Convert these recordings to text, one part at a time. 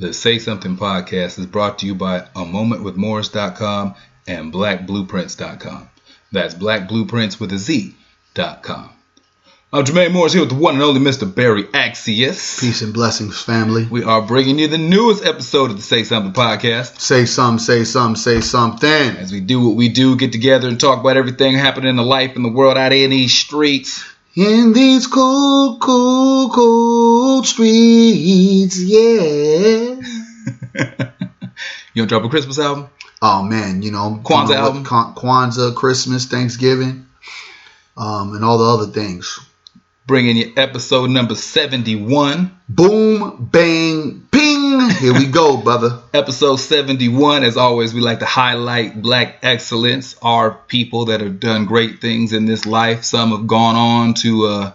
The Say Something podcast is brought to you by a momentwithmorris.com and blackblueprints.com. That's blackblueprints with a Z.com. I'm Jermaine Morris here with the one and only Mr. Berry Accius. Peace and blessings, family. We are bringing you the newest episode of the Say Something podcast. Say some, say some, say something. As we do what we do, get together and talk about everything happening in the life and the world out in these streets. In these cold, cold, cold streets, yeah. you gonna drop a Christmas album? Oh man, you know Kwanzaa you know, album? Kwan- Kwanzaa, Christmas, Thanksgiving, um, and all the other things. Bringing you episode number 71. Boom, bang, ping. Here we go, brother. Episode 71, as always, we like to highlight black excellence, our people that have done great things in this life. Some have gone on to uh,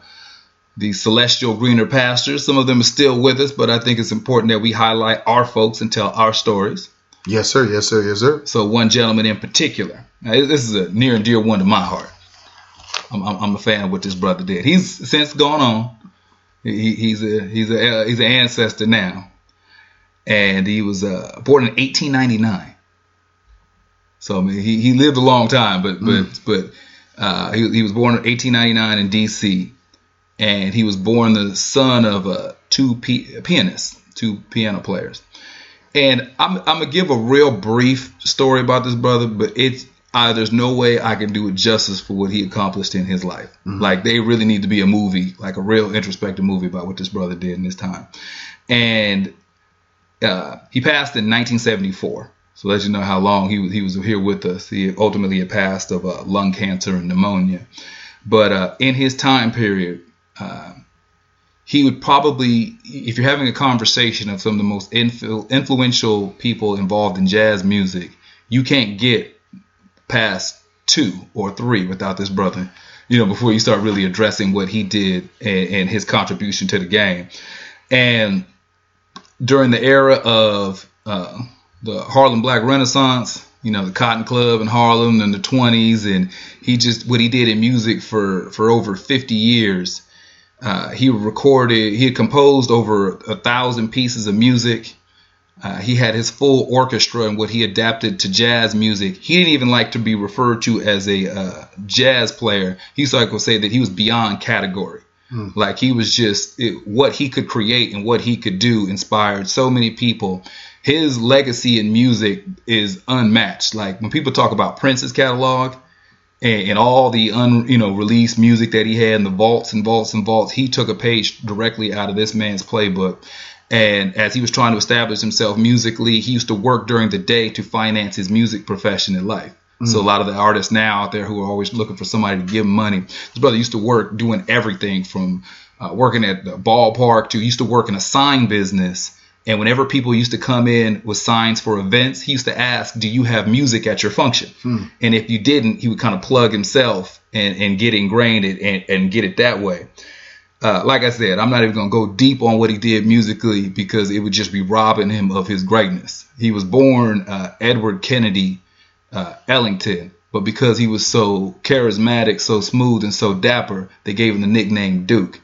the celestial greener pastures. Some of them are still with us, but I think it's important that we highlight our folks and tell our stories. Yes, sir. Yes, sir. Yes, sir. So, one gentleman in particular, now, this is a near and dear one to my heart. I'm, I'm, I'm a fan of what this brother did. He's since gone on. He, he's a he's a he's an ancestor now, and he was uh, born in 1899. So I mean, he, he lived a long time, but but but uh, he he was born in 1899 in D.C. and he was born the son of uh, two p- pianists, two piano players. And I'm, I'm gonna give a real brief story about this brother, but it's uh, there's no way I can do it justice for what he accomplished in his life. Like they really need to be a movie, like a real introspective movie about what this brother did in this time. And uh, he passed in 1974. So let you know how long he was he was here with us. He ultimately had passed of uh, lung cancer and pneumonia. But uh, in his time period, uh, he would probably, if you're having a conversation of some of the most influ- influential people involved in jazz music, you can't get past two or three without this brother. You know, before you start really addressing what he did and, and his contribution to the game. And during the era of uh, the Harlem Black Renaissance, you know, the Cotton Club in Harlem in the 20s, and he just what he did in music for for over 50 years. Uh, he recorded, he had composed over a thousand pieces of music. Uh, he had his full orchestra and what he adapted to jazz music. He didn't even like to be referred to as a uh, jazz player. He used to like to say that he was beyond category. Like he was just it, what he could create and what he could do inspired so many people. His legacy in music is unmatched. Like when people talk about Prince's catalog and, and all the un you know released music that he had in the vaults and vaults and vaults, he took a page directly out of this man's playbook. And as he was trying to establish himself musically, he used to work during the day to finance his music profession in life. So a lot of the artists now out there who are always looking for somebody to give them money. His brother used to work doing everything from uh, working at the ballpark to he used to work in a sign business. And whenever people used to come in with signs for events, he used to ask, "Do you have music at your function?" And if you didn't, he would kind of plug himself and, and get ingrained and, and get it that way. Uh, like I said, I'm not even gonna go deep on what he did musically because it would just be robbing him of his greatness. He was born uh, Edward Kennedy uh, Ellington, but because he was so charismatic, so smooth, and so dapper, they gave him the nickname Duke.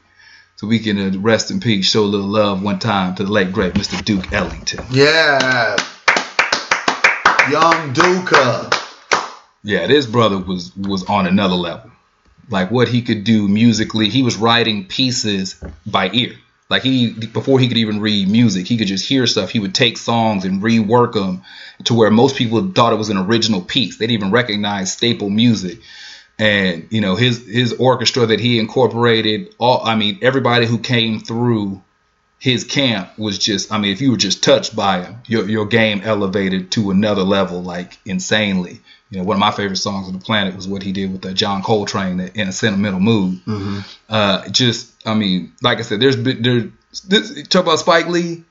So we can uh, rest in peace, show a little love one time to the late great Mr. Duke Ellington. Yeah. Young Duca. Yeah, this brother was was on another level. Like what he could do musically, he was writing pieces by ear. Like he before he could even read music, he could just hear stuff. He would take songs and rework them to where most people thought it was an original piece. They didn't even recognize staple music. And you know his his orchestra that he incorporated. All I mean, everybody who came through his camp was just. I mean, if you were just touched by him, your your game elevated to another level, like insanely. You know, one of my favorite songs on the planet was what he did with uh, John Coltrane in a sentimental mood. Uh, just, I mean, like I said, there's been there. This, talk about Spike Lee,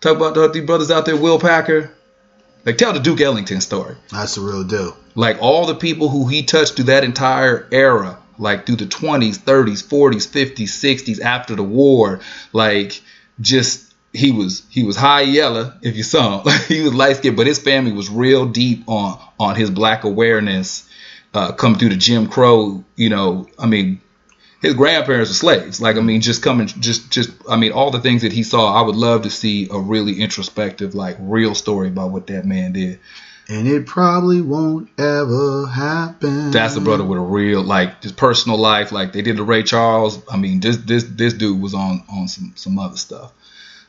talk about the, the brothers out there, Will Packer. Like, tell the Duke Ellington story. That's the real deal. Like all the people who he touched through that entire era, like through the 20s, 30s, 40s, 50s, 60s, after the war, like just he was he was high yellow if you saw him. he was light skinned, but his family was real deep on on his black awareness. Uh, come through the Jim Crow, you know. I mean, his grandparents were slaves. Like I mean, just coming, just just I mean, all the things that he saw. I would love to see a really introspective, like real story about what that man did. And it probably won't ever happen. That's a brother with a real like just personal life. Like they did to Ray Charles. I mean, this this this dude was on on some some other stuff.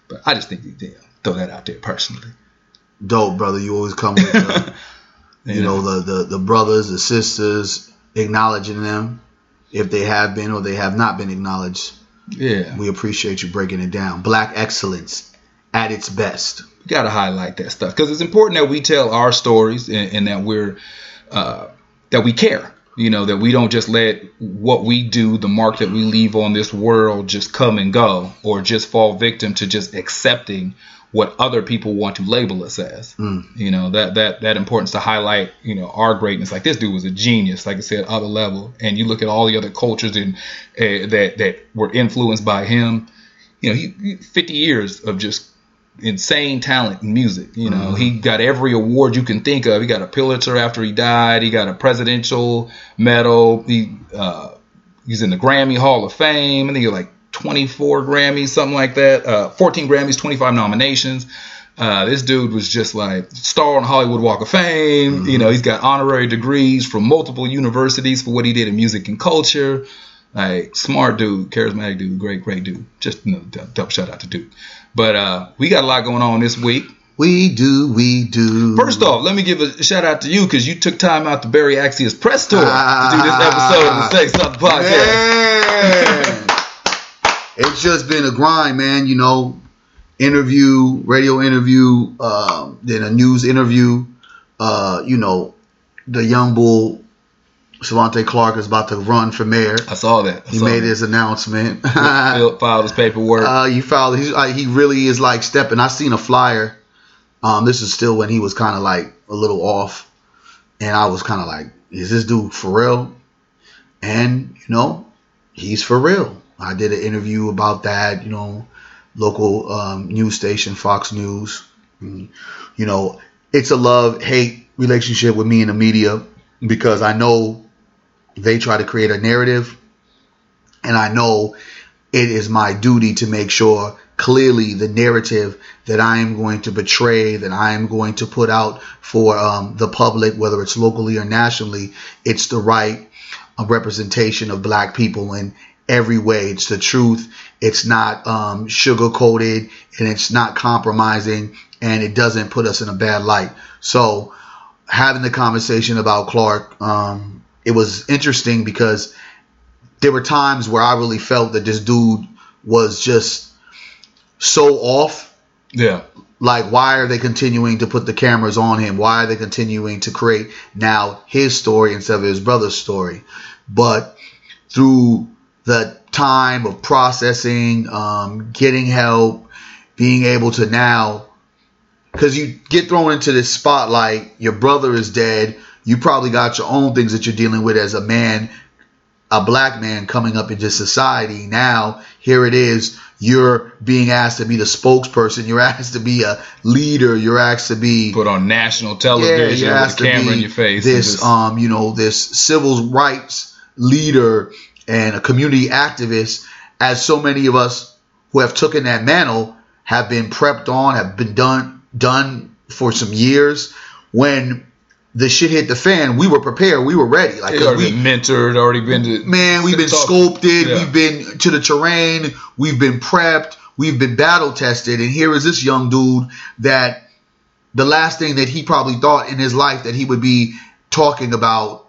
But I just think you yeah, throw that out there personally. Dope, brother. You always come with, the, you Yeah. know, the, the the brothers, the sisters, acknowledging them if they have been or they have not been acknowledged. Yeah, We appreciate you breaking it down. Black excellence at its best. we got to highlight that stuff because it's important that we tell our stories and, and that we're uh, that we care. You know that we don't just let what we do, the mark that we leave on this world, just come and go, or just fall victim to just accepting what other people want to label us as. You know that that that importance to highlight. You know our greatness. Like this dude was a genius. Like I said, other level. And you look at all the other cultures and uh, that that were influenced by him. You know, he, he 50 years of just insane talent in music. You know, he got every award you can think of. He got a Pulitzer after he died. He got a presidential medal. He uh, he's in the Grammy Hall of Fame. and he got like 24 Grammys, something like that. Uh, 14 Grammys, 25 nominations. Uh, this dude was just like star on Hollywood Walk of Fame. You know, he's got honorary degrees from multiple universities for what he did in music and culture. Like smart dude, charismatic dude, great, great dude. Just you know, double shout out to Duke. But uh, we got a lot going on this week. We do, we do. First off, let me give a shout out to you because you took time out to Berry Accius' press tour Ah. to do this episode of the Say Something podcast. Man. It's just been a grind, man. You know, interview, radio interview, um, then a news interview. Uh, you know, the young bull, Stevante Clark, is about to run for mayor. I saw that. I He saw made that. his announcement. Fil- filed his paperwork. Uh, you filed. He's, uh, he really is like stepping. I seen a flyer. Um, this is still when he was kind of like a little off, and I was kind of like, "Is this dude for real?" And you know, he's for real. I did an interview about that. You know, local um, news station, Fox News. Mm, You know, it's a love hate relationship with me and the media because I know they try to create a narrative, and I know it is my duty to make sure clearly the narrative that I am going to portray, that I am going to put out for um, the public, whether it's locally or nationally, it's the right uh, representation of black people in every way. It's the truth. It's not um, sugar coated and it's not compromising and it doesn't put us in a bad light. So having the conversation about Clark, um, it was interesting because there were times where I really felt that this dude was just so off. yeah. Like, why are they continuing to put the cameras on him? Why are they continuing to create now his story instead of his brother's story? But through the time of processing, um, getting help, being able to now, because you get thrown into this spotlight, your brother is dead. You probably got your own things that you're dealing with as a man a black man coming up into society. Now, here it is. You're being asked to be the spokesperson. You're asked to be a leader. You're asked to be Put on national yeah, television you're with asked a to camera be in your face. This, just- um, you know, this civil rights leader and a community activist, as so many of us who have taken that mantle have been prepped on, have been done done for some years. When the shit hit the fan, we were prepared. We were ready. Like already we, been mentored, already been to man, we've been talk- sculpted, Yeah. we've been to the terrain, we've been prepped, we've been battle tested, and here is this young dude that the last thing that he probably thought in his life that he would be talking about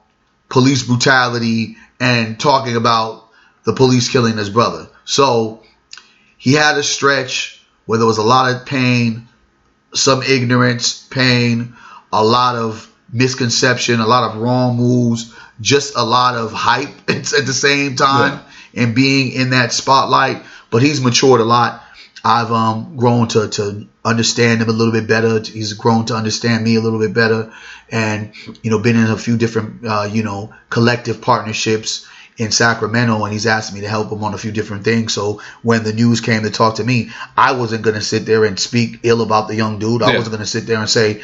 police brutality and talking about the police killing his brother. So he had a stretch where there was a lot of pain, some ignorance, pain, a lot of misconception, a lot of wrong moves, just a lot of hype at the same time and being in that spotlight. But he's matured a lot. I've um, grown to, to understand him a little bit better. He's grown to understand me a little bit better, and you know, been in a few different uh, you know collective partnerships in Sacramento, and he's asked me to help him on a few different things. So when the news came to talk to me, I wasn't going to sit there and speak ill about the young dude. I Yeah. wasn't going to sit there and say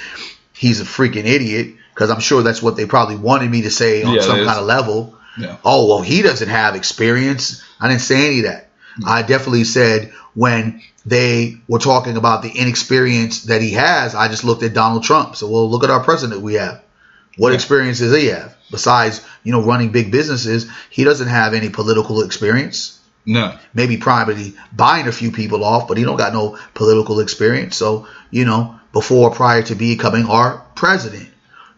he's a freaking idiot because I'm sure that's what they probably wanted me to say on Yeah, some kind of level. Yeah. Oh, well, he doesn't have experience. I didn't say any of that. I definitely said when they were talking about the inexperience that he has, I just looked at Donald Trump. So, well, look at our president we have. What Yeah. experience does he have? Besides, you know, running big businesses, he doesn't have any political experience. None. Maybe probably buying a few people off, but he don't got no political experience. So, you know, before prior to becoming our president.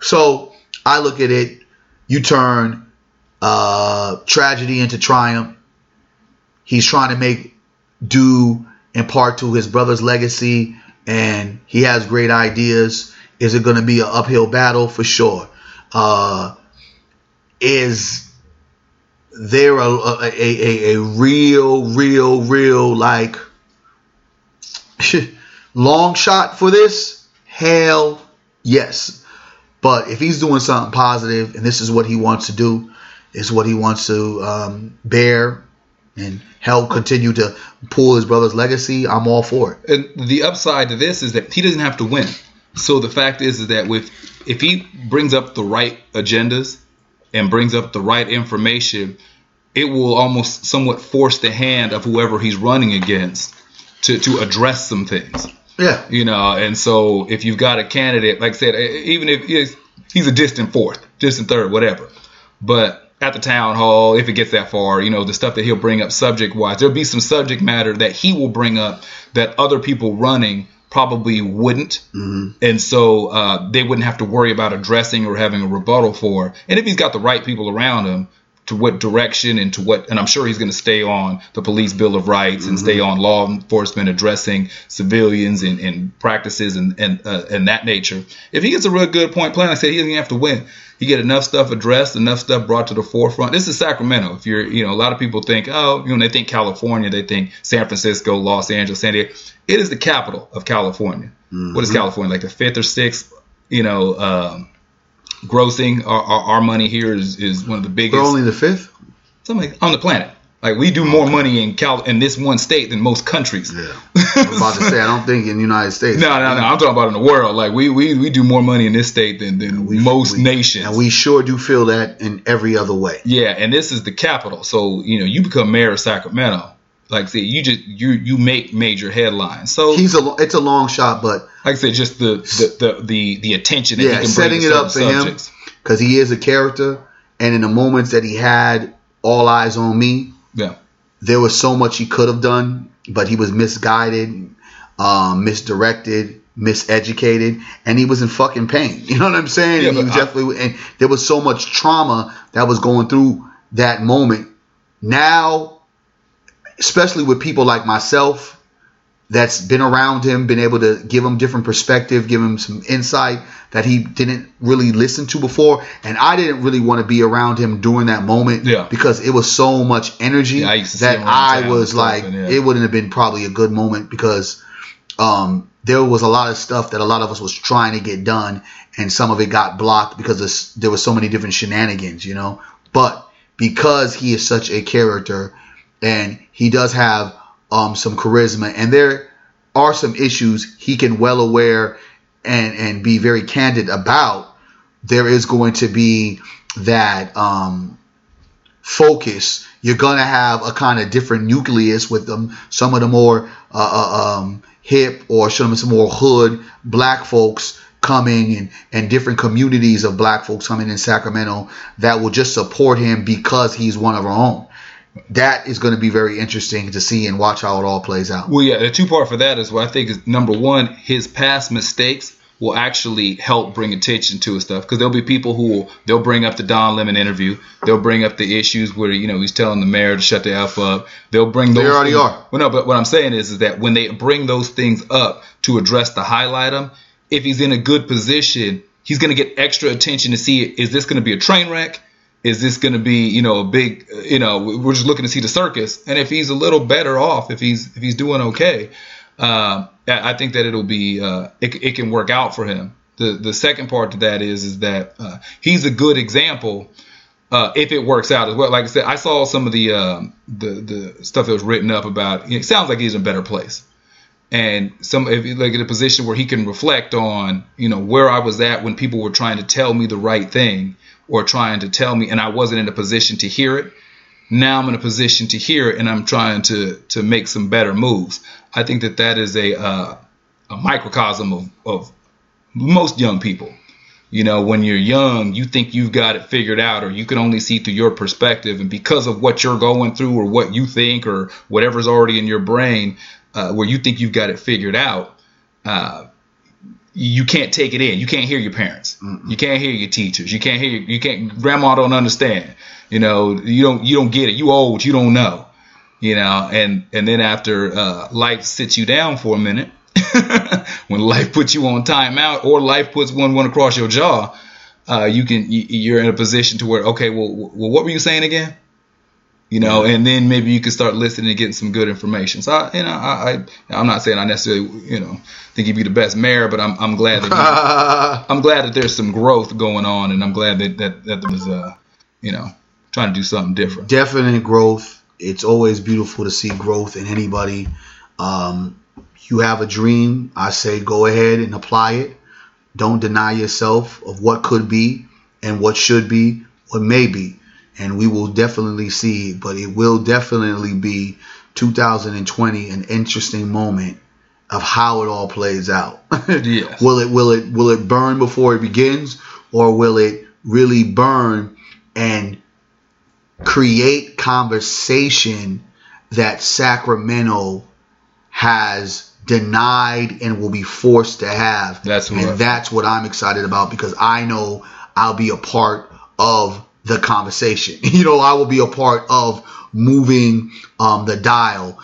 So I look at it, you turn uh, tragedy into triumph. He's trying to make due in part to his brother's legacy, and he has great ideas. Is it going to be an uphill battle for sure? Uh, is there a, a, a, a real, real, real like long shot for this? Hell yes. But if he's doing something positive and this is what he wants to do, is what he wants to um, bear and help continue to pull his brother's legacy, I'm all for it. And the upside to this is that he doesn't have to win. So the fact is, is that with if he brings up the right agendas and brings up the right information, it will almost somewhat force the hand of whoever he's running against to to address some things. Yeah. You know, and so if you've got a candidate, like I said, even if he's, he's a distant fourth, distant third, whatever, but at the town hall, if it gets that far, you know, the stuff that he'll bring up subject wise, there'll be some subject matter that he will bring up that other people running probably wouldn't. And so uh, they wouldn't have to worry about addressing or having a rebuttal for. And if he's got the right people around him, to what direction and to what, and I'm sure he's going to stay on the police bill of rights and stay on law enforcement addressing civilians and, and practices and and, uh, and that nature. If he gets a real good point plan, like I said, he doesn't have to win. You get enough stuff addressed, enough stuff brought to the forefront. This is Sacramento. If you're, you know, a lot of people think, oh, you know, they think California, they think San Francisco, Los Angeles, San Diego. It is the capital of California. What is California like? The fifth or sixth, you know, um, grossing. Our, our, our money here is, is one of the biggest We're only the fifth? something like- on the planet. Like we do more money in Cal in this one state than most countries. Yeah. I was about to say, I don't think in the United States. No, no, no. I'm talking about in the world. Like we we, we do more money in this state than, than most we- nations. And we sure do feel that in every other way. yeah, and this is the capital. So you know, you become mayor of Sacramento. Like I said, you just you you make major headlines. So He's a, it's a long shot, but like I said, just the the the the, the attention that Yeah, he can setting bring it up for him. because he is a character, and in the moments that he had all eyes on me, Yeah, there was so much he could have done, but he was misguided, um, misdirected, miseducated, and he was in fucking pain. You know what I'm saying? Yeah, and he was I- definitely, and there was so much trauma that was going through that moment. Now, especially with people like myself, that's been around him, been able to give him different perspective, give him some insight that he didn't really listen to before. And I didn't really want to be around him during that moment Yeah. because it was so much energy Yeah, I used to see that I was like, yeah. it wouldn't have been probably a good moment because um, there was a lot of stuff that a lot of us was trying to get done, and some of it got blocked because there was so many different shenanigans, you know. But because he is such a character, and he does have um, some charisma, and there are some issues he can well aware and and be very candid about. There is going to be that um, focus. You're gonna have a kind of different nucleus with them. Some of the more uh, uh, um, hip or some more hood black folks coming and, and different communities of black folks coming in Sacramento that will just support him because he's one of our own. That is going to be very interesting to see and watch how it all plays out. Well, yeah, the two part for that is what I think is number one, his past mistakes will actually help bring attention to his stuff because there'll be people who will they'll bring up the Don Lemon interview, they'll bring up the issues where you know he's telling the mayor to shut the f up. They'll bring those. They already things- are. Well, no, but what I'm saying is, is that when they bring those things up to address the highlight them, if he's in a good position, he's going to get extra attention to see is this going to be a train wreck. Is this going to be, you know, a big, you know, we're just looking to see the circus. And if he's a little better off, if he's if he's doing okay, uh, I think that it'll be uh, it, it can work out for him. The the second part to that is is that uh, he's a good example uh, if it works out as well. Like I said, I saw some of the um, the the stuff that was written up about. It sounds like he's in a better place, and some if like in a position where he can reflect on, you know, where I was at when people were trying to tell me the right thing, or trying to tell me, and I wasn't in a position to hear it. Now I'm in a position to hear it, and I'm trying to to make some better moves. I think that that is a uh, a microcosm of, of most young people. You know, when you're young, you think you've got it figured out, or you can only see through your perspective, and because of what you're going through, or what you think, or whatever's already in your brain, uh, where you think you've got it figured out, uh, you can't take it in. You can't hear your parents. Mm-mm. You can't hear your teachers. You can't hear. You can't. Grandma don't understand. You know. You don't. You don't get it. You old. You don't know. You know. And and then after uh, life sits you down for a minute, when life puts you on timeout or life puts one one across your jaw, uh, you can you, are in a position to where okay, well, well, what were you saying again? You know, and then maybe you can start listening and getting some good information. So, I, you know, I, I I'm not saying I necessarily, you know, think he'd be the best mayor, but I'm I'm glad that I'm glad that there's some growth going on, and I'm glad that that that there was uh, you know, trying to do something different. Definite growth. It's always beautiful to see growth in anybody. Um, you have a dream, I say go ahead and apply it. Don't deny yourself of what could be and what should be, what may be. And we will definitely see, but it will definitely be 2020 an interesting moment of how it all plays out. yes. Will it will it will it burn before it begins or will it really burn and create conversation that Sacramento has denied and will be forced to have. That's and that's what I'm excited about because I know I'll be a part of the conversation. You know, I will be a part of moving um, the dial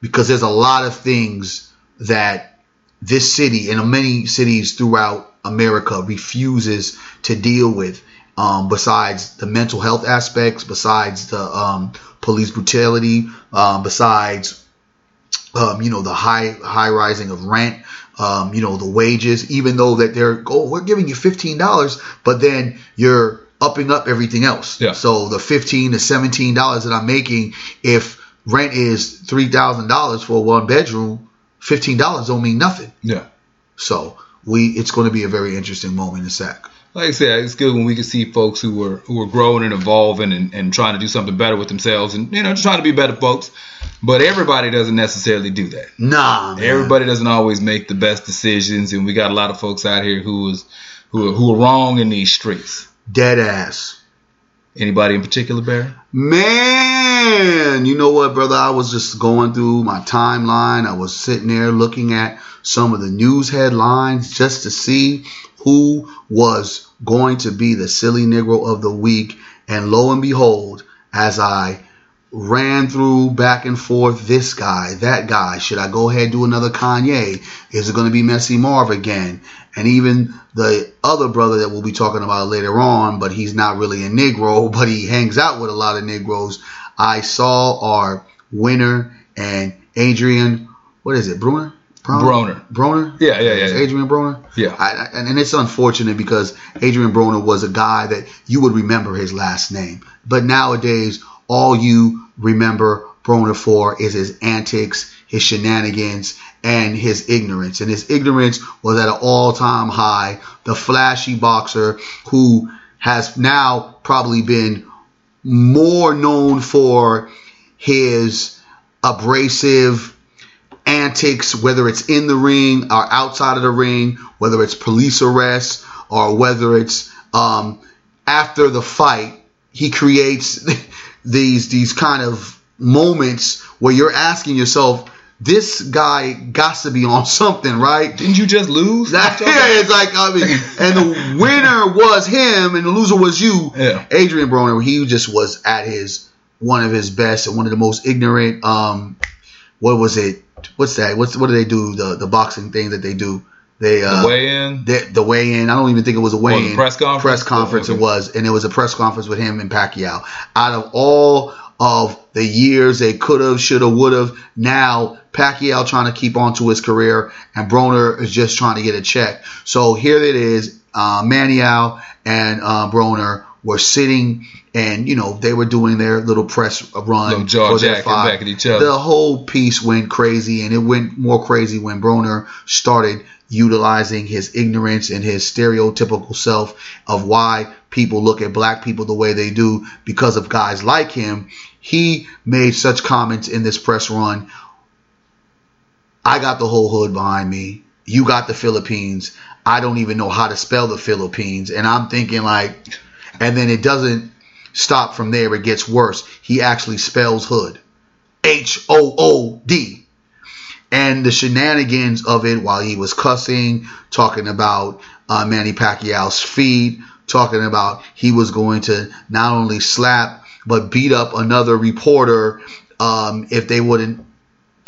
because there's a lot of things that this city and many cities throughout America refuses to deal with. Um, besides the mental health aspects, besides the um, police brutality, um, besides um, you know, the high high rising of rent, um, you know, the wages, even though that they're oh, we're giving you fifteen dollars, but then you're upping up everything else. Yeah. So the fifteen to seventeen dollars that I'm making, if rent is three thousand dollars for a one bedroom, fifteen dollars don't mean nothing. Yeah. So we it's going to be a very interesting moment in SAC like I said, it's good when we can see folks who are who are growing and evolving and, and trying to do something better with themselves and you know just trying to be better folks. But everybody doesn't necessarily do that. Nah, man. everybody doesn't always make the best decisions, and we got a lot of folks out here who is who are, who are wrong in these streets. Dead ass. Anybody in particular, Barry? Man, you know what, brother? I was just going through my timeline. I was sitting there looking at some of the news headlines just to see who was going to be the silly Negro of the week. And lo and behold, as I ran through back and forth this guy, that guy, should I go ahead and do another Kanye? Is it going to be Messy Marv again? And even the other brother that we'll be talking about later on, but he's not really a Negro, but he hangs out with a lot of Negroes. I saw our winner and Adrian, what is it, Bruner? Broner. Broner? Yeah, yeah, yeah. yeah. Adrian Broner? Yeah. I, and, and it's unfortunate because Adrian Broner was a guy that you would remember his last name. But nowadays, all you remember Broner for is his antics, his shenanigans, and his ignorance. And his ignorance was at an all time high. The flashy boxer who has now probably been more known for his abrasive antics, whether it's in the ring or outside of the ring, whether it's police arrests or whether it's um, after the fight, he creates these these kind of moments where you're asking yourself, this guy got to be on something, right? Didn't you just lose? That, yeah, it's like I mean, and the winner was him, and the loser was you. Yeah. Adrian Broner, he just was at his one of his best and one of the most ignorant. Um, what was it? what's that? What's what do they do? The the boxing thing that they do. They uh, the weigh in. The, the weigh in. I don't even think it was a weigh in. press conference. Press conference. Oh, okay. It was, and it was a press conference with him and Pacquiao. Out of all of the years they could have, should have, would have, now Pacquiao trying to keep on to his career, and Broner is just trying to get a check. So here it is. Uh, Maniao and uh, Broner were sitting and you know they were doing their little press run little jaw for their back at each other. The whole piece went crazy, and it went more crazy when Broner started utilizing his ignorance and his stereotypical self of why people look at black people the way they do because of guys like him. He made such comments in this press run. I got the whole hood behind me. You got the Philippines. I don't even know how to spell the Philippines. And I'm thinking like, and then it doesn't stop from there. It gets worse. He actually spells hood. H O O D. And the shenanigans of it while he was cussing, talking about uh, Manny Pacquiao's feet, talking about he was going to not only slap but beat up another reporter um, if they wouldn't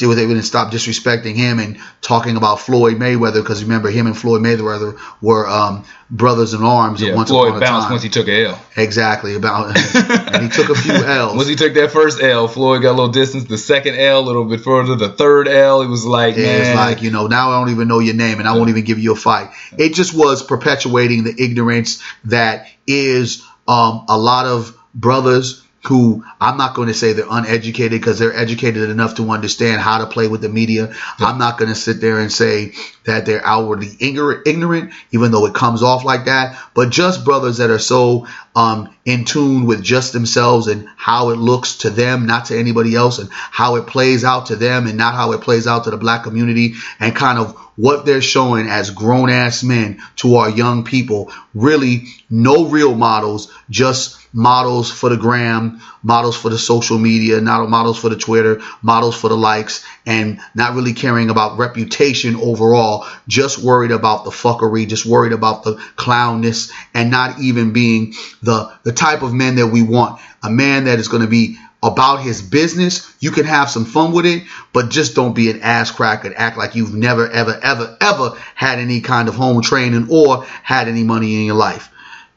do they wouldn't stop disrespecting him and talking about Floyd Mayweather because remember him and Floyd Mayweather were um, brothers in arms. Yeah, once Floyd upon a bounced time. once he took a L. exactly about, and he took a few L's. Once he took that first L, Floyd got a little distance. The second L, a little bit further. The third L, it was like, Yeah, man, It's like, you know, now I don't even know your name and I won't even give you a fight. It just was perpetuating the ignorance that is um, a lot of brothers who I'm not going to say they're uneducated because they're educated enough to understand how to play with the media. I'm not going to sit there and say that they're outwardly ignorant, ignorant, even though it comes off like that. But just brothers that are so um, in tune with just themselves and how it looks to them, not to anybody else, and how it plays out to them and not how it plays out to the black community, and kind of what they're showing as grown ass men to our young people. Really, no real models, just models for the gram, models for the social media, not models for the Twitter, models for the likes, and not really caring about reputation overall, just worried about the fuckery, just worried about the clownness, and not even being the the type of man that we want. A man that is going to be about his business. You can have some fun with it, but just don't be an ass crack and act like you've never, ever, ever, ever had any kind of home training or had any money in your life.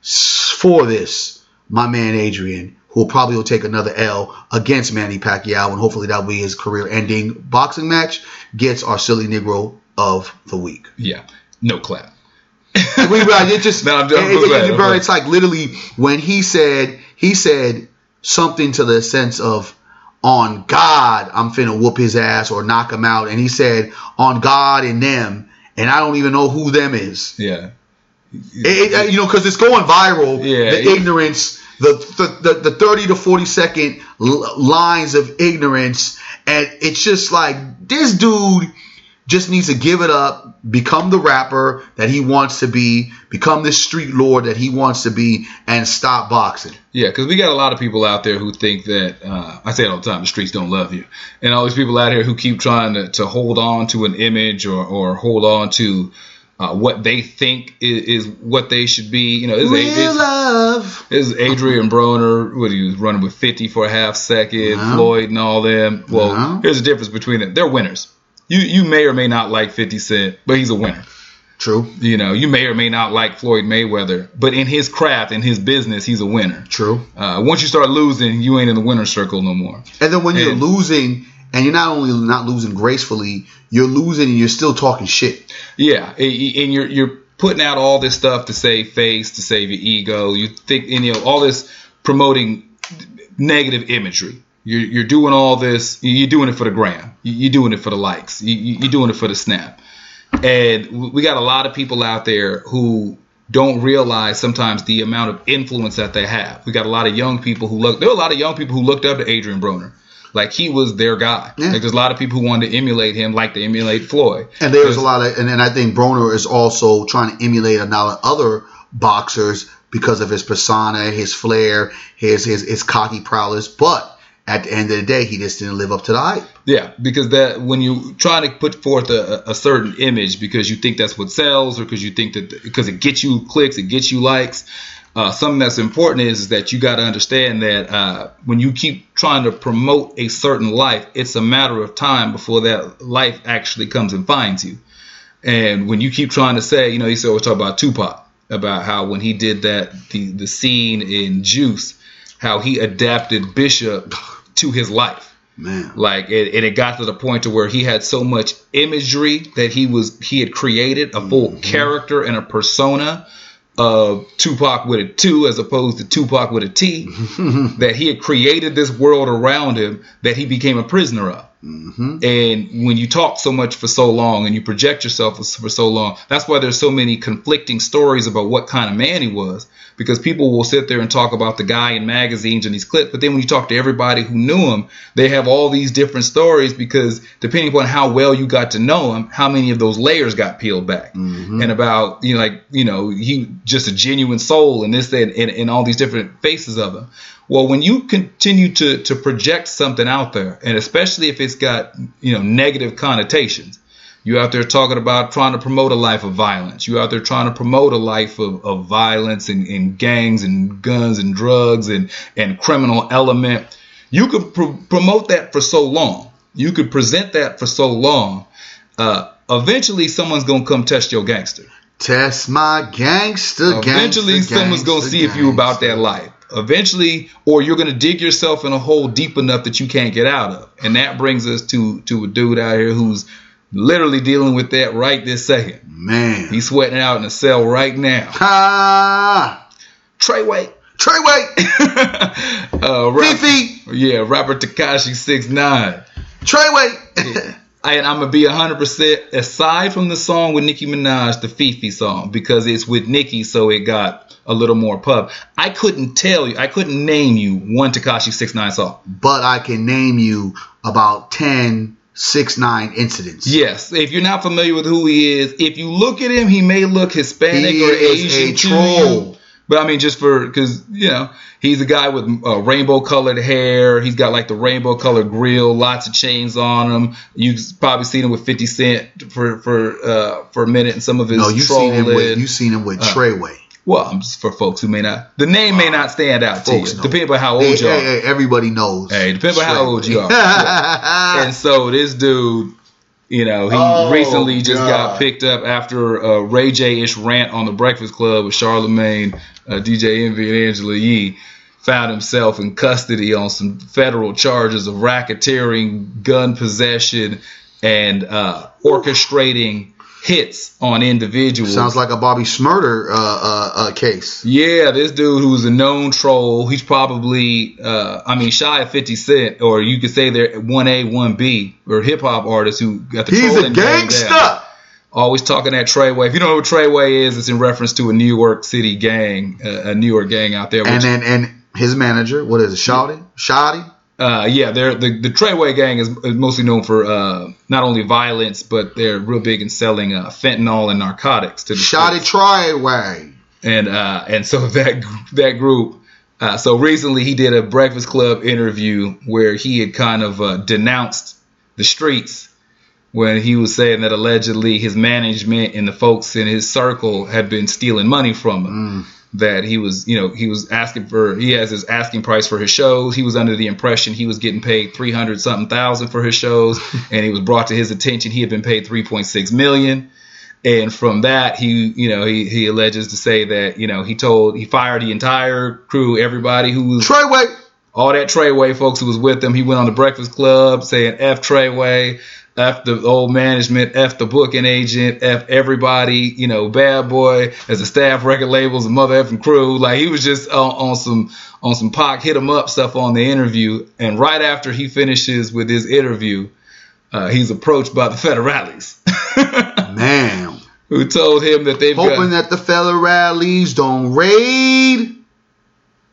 For this, my man Adrian, who probably will take another L against Manny Pacquiao, and hopefully that'll be his career-ending boxing match, gets our silly Negro of the week. yeah, no clap. we, it just no, I'm, I'm it, glad, it, bro, it's like literally when he said he said something to the sense of on God I'm finna whoop his ass or knock him out and he said on God and them and I don't even know who them is. Yeah, It- you know because it's going viral. Yeah, the ignorance the, the, the, the 30 to 40 second lines of ignorance and it's just like this dude just needs to give it up, become the rapper that he wants to be, become this street lord that he wants to be, and stop boxing. Yeah, because we got a lot of people out there who think that uh, I say it all the time: the streets don't love you, and all these people out here who keep trying to, to hold on to an image or, or hold on to uh, what they think is, is what they should be. You know, Real is, love. is Adrian Broner. What he was running with 50 for a half second, No. Floyd and all them. Well, No. here's the difference between them: they're winners. You you may or may not like 50 Cent, but he's a winner. True, You know, you may or may not like Floyd Mayweather, but in his craft, in his business, he's a winner. true. Uh, once you start losing, you ain't in the winner circle no more. And then when you're losing, and you're not only not losing gracefully, you're losing and you're still talking shit. Yeah, and you're you're putting out all this stuff to save face, to save your ego. You think, and, you know, all this promoting negative imagery. You're, you're doing all this. You're doing it for the gram. You- You're doing it for the likes. You- you- You're doing it for the snap. And we got a lot of people out there who don't realize sometimes the amount of influence that they have. We got a lot of young people who look. There are a lot of young people who looked up to Adrian Broner. Like he was their guy. Yeah. Like there's a lot of people who wanted to emulate him, like to emulate Floyd. And there's a lot of, and then I think Broner is also trying to emulate a lot of other boxers because of his persona, his flair, his his his cocky prowess. But at the end of the day, he just didn't live up to the hype. Yeah, because that when you try to put forth a, a certain image because you think that's what sells or because you think that because it gets you clicks, it gets you likes. Uh, something that's important is, is that you got to understand that uh, when you keep trying to promote a certain life, it's a matter of time before that life actually comes and finds you. And when you keep trying to say, you know, he said, we talk about Tupac, about how when he did that, the, the scene in Juice, how he adapted Bishop to his life. Man, Like, it, and it got to the point to where he had so much imagery that he was, he had created a full character and a persona of Tupac with a two as opposed to Tupac with a T, that he had created this world around him that he became a prisoner of. Hmm And when you talk so much for so long and you project yourself for so long, that's why there's so many conflicting stories about what kind of man he was. Because people will sit there and talk about the guy in magazines and these clips, but then when you talk to everybody who knew him, they have all these different stories because depending upon how well you got to know him, how many of those layers got peeled back. Mhm. And about, you know, like, you know, he just a genuine soul and this, that, and, and all these different faces of him. Well, when you continue to, to project something out there, and especially if it's got, you know, negative connotations, you out there talking about trying to promote a life of violence. You out there trying to promote a life of, of violence and, and gangs and guns and drugs and, and criminal element. You could pr- promote that for so long. You could present that for so long. Uh, eventually, someone's gonna come test your gangster. Test my gangster. Eventually, gangster, someone's gonna gangster, see if you about that life. Eventually, or you're gonna dig yourself in a hole deep enough that you can't get out of. And that brings us to to a dude out here who's literally dealing with that right this second. Man. He's sweating out in a cell right now. Ha! Treyway. Treyway. uh, rap- FEFE. yeah, rapper Tekashi six nine. Trey Treyway. And I'm gonna be hundred percent aside from the song with Nicki Minaj, the FEFE song, because it's with Nicki, so it got a little more pub. I couldn't tell you, I couldn't name you one Tekashi six nine song. but I can name you about 10 6 9 incidents. Yes, if you're not familiar with who he is, if you look at him, he may look Hispanic He or is Asian a troll. you. But I mean, just for because you know he's a guy with uh, rainbow colored hair. He's got like the rainbow colored grill, lots of chains on him. You've probably seen him with Fifty Cent for for uh, for a minute and some of his No, you seen him with you seen him with Uh, Treyway. Well, I'm just for folks who may not, the name may not stand out to you, know. depending on how Hey, old you are. hey, hey, everybody knows. Hey, depending on how old you are. are. and so this dude, you know, he Oh, recently just God. got picked up after a Ray J ish rant on the Breakfast Club with Charlemagne, uh, DJ Envy, and Angela Yee. Found himself in custody on some federal charges of racketeering, gun possession, and uh, orchestrating hits on individuals. Sounds like a Bobby Shmurda uh, uh, uh, case. Yeah, this dude who's a known troll, he's probably, uh, I mean, shy of 50 Cent, or you could say they're 1A, 1B, or hip hop artists who got the He's a trolling game down. gangster. Always talking that Treyway. If you don't know what Treyway is, it's in reference to a New York City gang, uh, a New York gang out there. And then and his manager, what is it, Shotti? Shotti? Uh, yeah, they're, the, the Treyway gang is, is mostly known for uh, not only violence, but they're real big in selling uh, fentanyl and narcotics to the streets. Treyway. and uh, and so that that group. Uh, so recently, he did a Breakfast Club interview where he had kind of uh, denounced the streets when he was saying that allegedly his management and the folks in his circle had been stealing money from him. That he was, you know, he was asking for, he has his asking price for his shows. He was under the impression he was getting paid 300 something thousand for his shows. and it was brought to his attention he had been paid 3.6 million. And from that, he, you know, he, he alleges to say that, you know, he told, he fired the entire crew, everybody who was, Treyway. all that Treyway folks who was with him. He went on the Breakfast Club saying F Treyway, F the old management, F the booking agent, F everybody, you know, bad boy as a staff record labels and mother effing crew. Like he was just on, on some, on some Pac hit him up stuff on the interview. And right after he finishes with his interview, uh, he's approached by the federales Man. who told him that they've Hoping got, that the federales don't raid.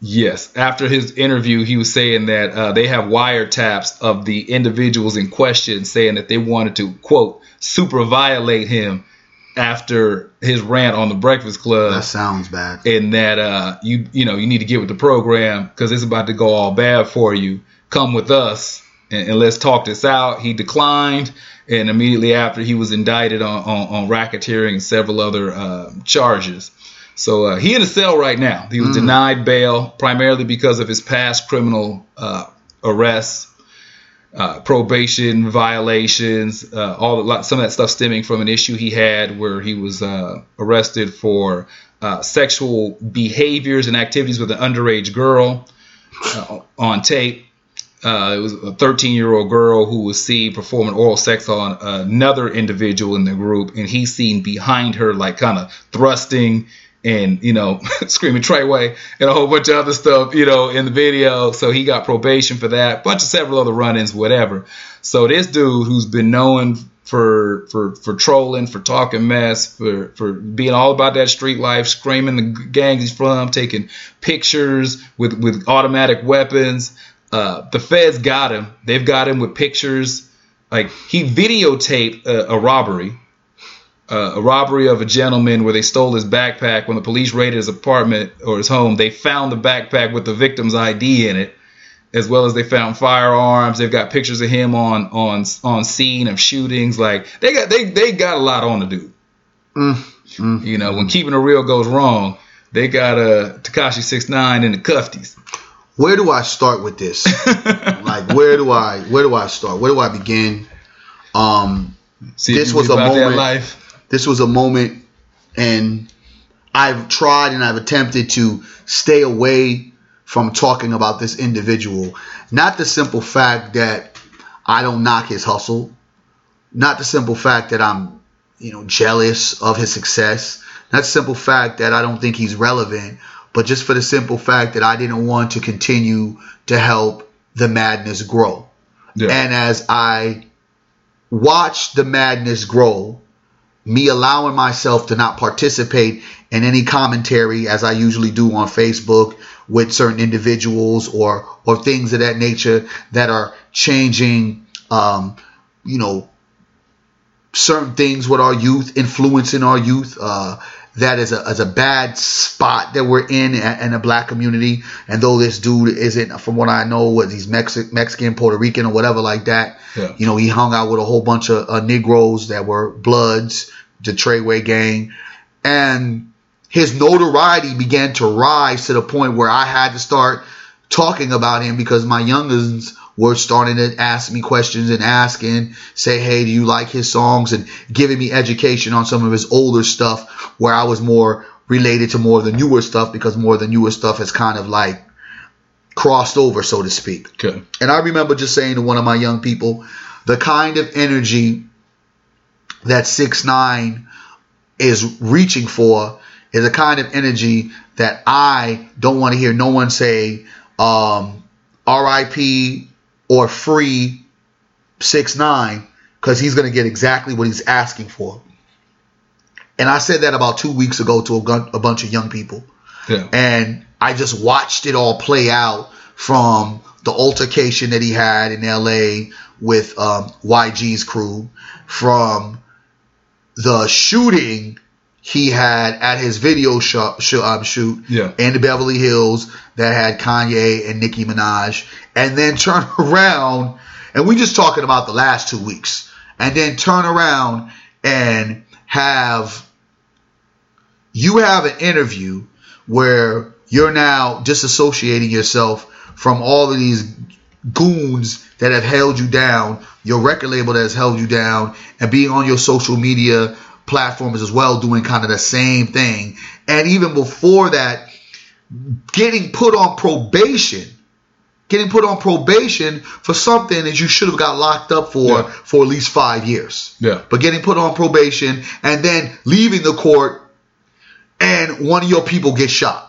Yes, after his interview, he was saying that uh, they have wiretaps of the individuals in question, saying that they wanted to quote super violate him after his rant on the Breakfast Club, That sounds bad. and that uh, you you know you need to get with the program because it's about to go all bad for you. Come with us and, and let's talk this out. He declined, and immediately after he was indicted on on, on racketeering and several other uh, charges. So uh, he in a cell right now. He was denied bail primarily because of his past criminal uh, arrests, uh, probation violations, uh, all the, lot- some of that stuff stemming from an issue he had where he was uh, arrested for uh, sexual behaviors and activities with an underage girl uh, on tape. Uh, it was a 13 year old girl who was seen performing oral sex on another individual in the group, and he's seen behind her, like kind of thrusting and you know screaming Treyway and a whole bunch of other stuff, you know, in the video. So he got probation for that. Bunch of several other run-ins, whatever. So this dude who's been known for for for trolling, for talking mess, for for being all about that street life, screaming the gangs he's from, taking pictures with with automatic weapons. Uh, the feds got him. They've got him with pictures. Like he videotaped a, a robbery uh, a robbery of a gentleman where they stole his backpack. When the police raided his apartment or his home, they found the backpack with the victim's ID in it, as well as they found firearms. They've got pictures of him on on on scene of shootings. Like they got they they got a lot on the dude. Mm, mm, you know, when keeping it real goes wrong, they got a uh, Tekashi Six Nine in the cufties. Where do I start with this? like where do I where do I start? Where do I begin? Um, See this was a moment this was a moment and I've tried and I've attempted to stay away from talking about this individual. Not the simple fact that I don't knock his hustle, not the simple fact that I'm, you know, jealous of his success, not the simple fact that I don't think he's relevant, but just for the simple fact that I didn't want to continue to help the madness grow. Yeah. And as I watched the madness grow, me allowing myself to not participate in any commentary as I usually do on Facebook with certain individuals or or things of that nature that are changing um, you know certain things with our youth influencing our youth uh, that is a, is a bad spot that we're in in the black community. And though this dude isn't, from what I know, what he's Mexi- Mexican, Puerto Rican, or whatever like that. Yeah. You know, he hung out with a whole bunch of uh, Negroes that were Bloods, the Treyway gang, and his notoriety began to rise to the point where I had to start talking about him because my youngins were starting to ask me questions and asking, say, hey, do you like his songs? And giving me education on some of his older stuff where I was more related to more of the newer stuff because more of the newer stuff has kind of like crossed over, so to speak. Okay. And I remember just saying to one of my young people, the kind of energy that six nine is reaching for is a kind of energy that I don't want to hear no one say um, RIP or free six nine because he's going to get exactly what he's asking for. And I said that about two weeks ago to a, gun, a bunch of young people. Yeah. And I just watched it all play out from the altercation that he had in LA with um, YG's crew, from the shooting he had at his video sh- sh- um, shoot yeah. in the Beverly Hills that had Kanye and Nicki Minaj, and then turn around and we're just talking about the last two weeks, and then turn around and have you have an interview where you're now disassociating yourself from all of these goons that have held you down, your record label that has held you down, and being on your social media platforms as well, doing kind of the same thing. And even before that, getting put on probation, getting put on probation for something that you should have got locked up for yeah. for at least five years. Yeah. But getting put on probation and then leaving the court and one of your people gets shot.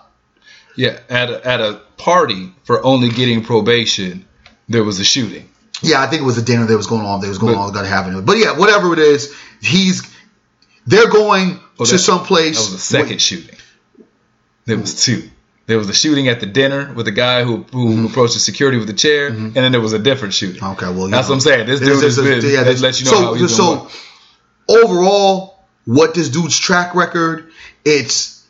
Yeah, at a, at a party for only getting probation, there was a shooting. Yeah, I think it was a dinner that was going on. That was going but, on. Got having But yeah, whatever it is, he's they're going oh, to some place. That was the second wait. shooting. There was two. There was a shooting at the dinner with a guy who who mm-hmm. approached the security with a chair, mm-hmm. and then there was a different shooting. Okay, well, that's know, what I'm saying. This dude is been, yeah, this, let you know so, how he's so overall, what this dude's track record? It's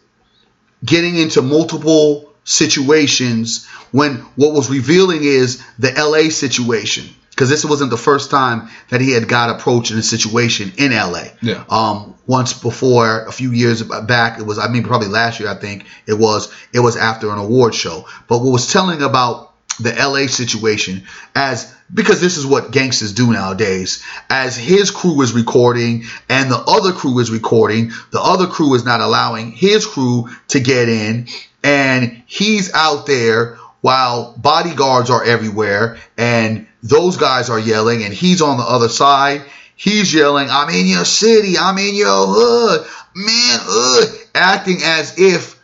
getting into multiple situations when what was revealing is the LA situation because this wasn't the first time that he had got approached in a situation in LA. Yeah. Um, once before, a few years back, it was I mean probably last year I think it was it was after an award show. But what was telling about the LA situation as because this is what gangsters do nowadays. As his crew is recording and the other crew is recording, the other crew is not allowing his crew to get in, and he's out there while bodyguards are everywhere and those guys are yelling and he's on the other side. He's yelling, I'm in your city. I'm in your hood. Man, ugh. acting as if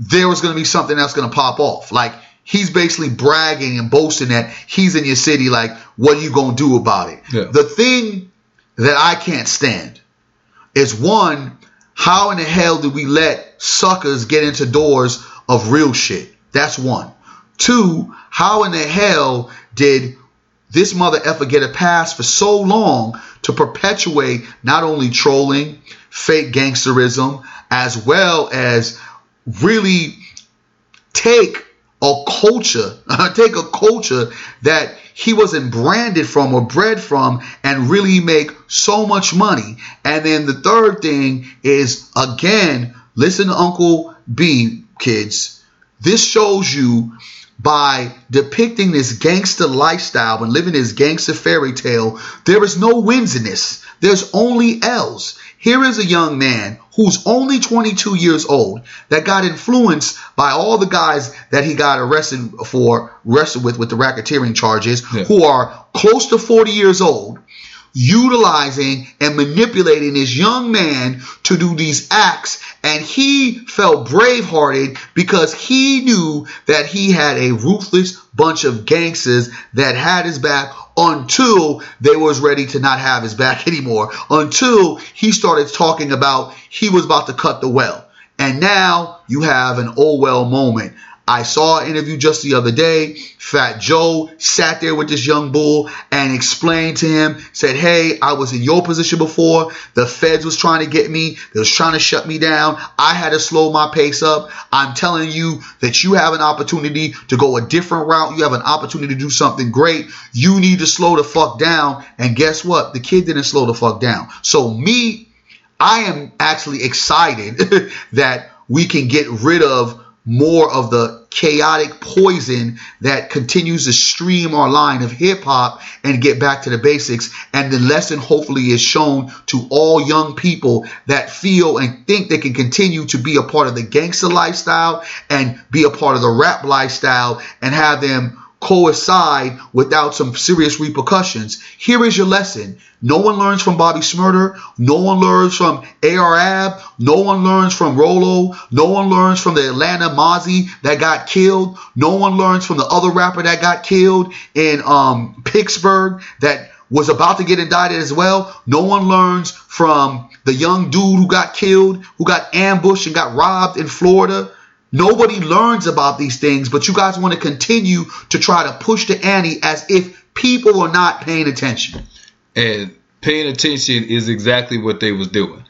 there was going to be something that's going to pop off. Like he's basically bragging and boasting that he's in your city. Like, what are you going to do about it? Yeah. The thing that I can't stand is one, how in the hell did we let suckers get into doors of real shit? That's one. Two, how in the hell did this mother effer get a pass for so long to perpetuate not only trolling, fake gangsterism, as well as really take a culture, take a culture that he wasn't branded from or bred from and really make so much money. And then the third thing is again, listen to Uncle B, kids. This shows you by depicting this gangster lifestyle and living this gangster fairy tale, there is no wins in this. There's only L's. Here is a young man who's only 22 years old that got influenced by all the guys that he got arrested for, arrested with, with the racketeering charges, Yeah. who are close to 40 years old, utilizing and manipulating this young man to do these acts. And he felt bravehearted because he knew that he had a ruthless bunch of gangsters that had his back until they was ready to not have his back anymore. Until he started talking about he was about to cut the well. And now you have an oh well moment. I saw an interview just the other day. Fat Joe sat there with this young bull and explained to him, said, Hey, I was in your position before. The feds was trying to get me. They was trying to shut me down. I had to slow my pace up. I'm telling you that you have an opportunity to go a different route. You have an opportunity to do something great. You need to slow the fuck down. And guess what? The kid didn't slow the fuck down. So me, I am actually excited that we can get rid of more of the chaotic poison that continues to stream our line of hip hop and get back to the basics. And the lesson hopefully is shown to all young people that feel and think they can continue to be a part of the gangster lifestyle and be a part of the rap lifestyle and have them coincide without some serious repercussions. Here is your lesson. No one learns from Bobby Shmurda. No one learns from AR-Ab. No one learns from Rolo. No one learns from the Atlanta Mozzie that got killed. No one learns from the other rapper that got killed in um, Pittsburgh that was about to get indicted as well. No one learns from the young dude who got killed, who got ambushed and got robbed in Florida. Nobody learns about these things, but you guys want to continue to try to push the ante as if people are not paying attention. and paying attention is exactly what they was doing.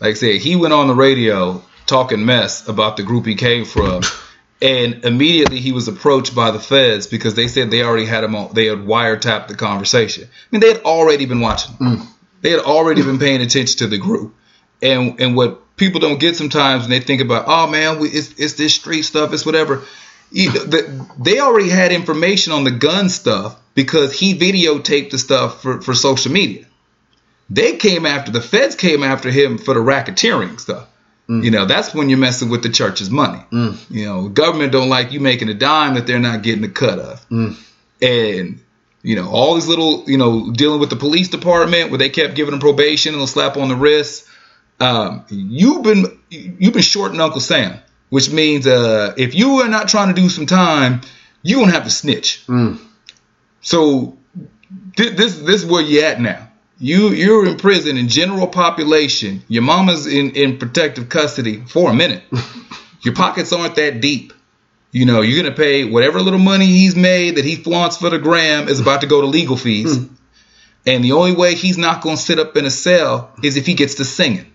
Like I said, he went on the radio talking mess about the group he came from, and immediately he was approached by the feds because they said they already had him on. They had wiretapped the conversation. I mean, they had already been watching. him. Mm. They had already been paying attention to the group, and and what people don't get sometimes when they think about, oh man, we, it's it's this street stuff, it's whatever. They already had information on the gun stuff because he videotaped the stuff for, for social media. They came after the feds came after him for the racketeering stuff. Mm. You know, that's when you're messing with the church's money. Mm. You know, government don't like you making a dime that they're not getting a cut of. Mm. And you know, all these little, you know, dealing with the police department where they kept giving them probation and a slap on the wrist. Um, you've been you've been shorting Uncle Sam, which means uh, if you are not trying to do some time, you gonna have to snitch. So thi- this this is where you're at now. You you're in prison in general population. Your mama's in in protective custody for a minute. Your pockets aren't that deep. You know, you're gonna pay whatever little money he's made that he flaunts for the gram is about to go to legal fees. And the only way he's not gonna sit up in a cell is if he gets to singing.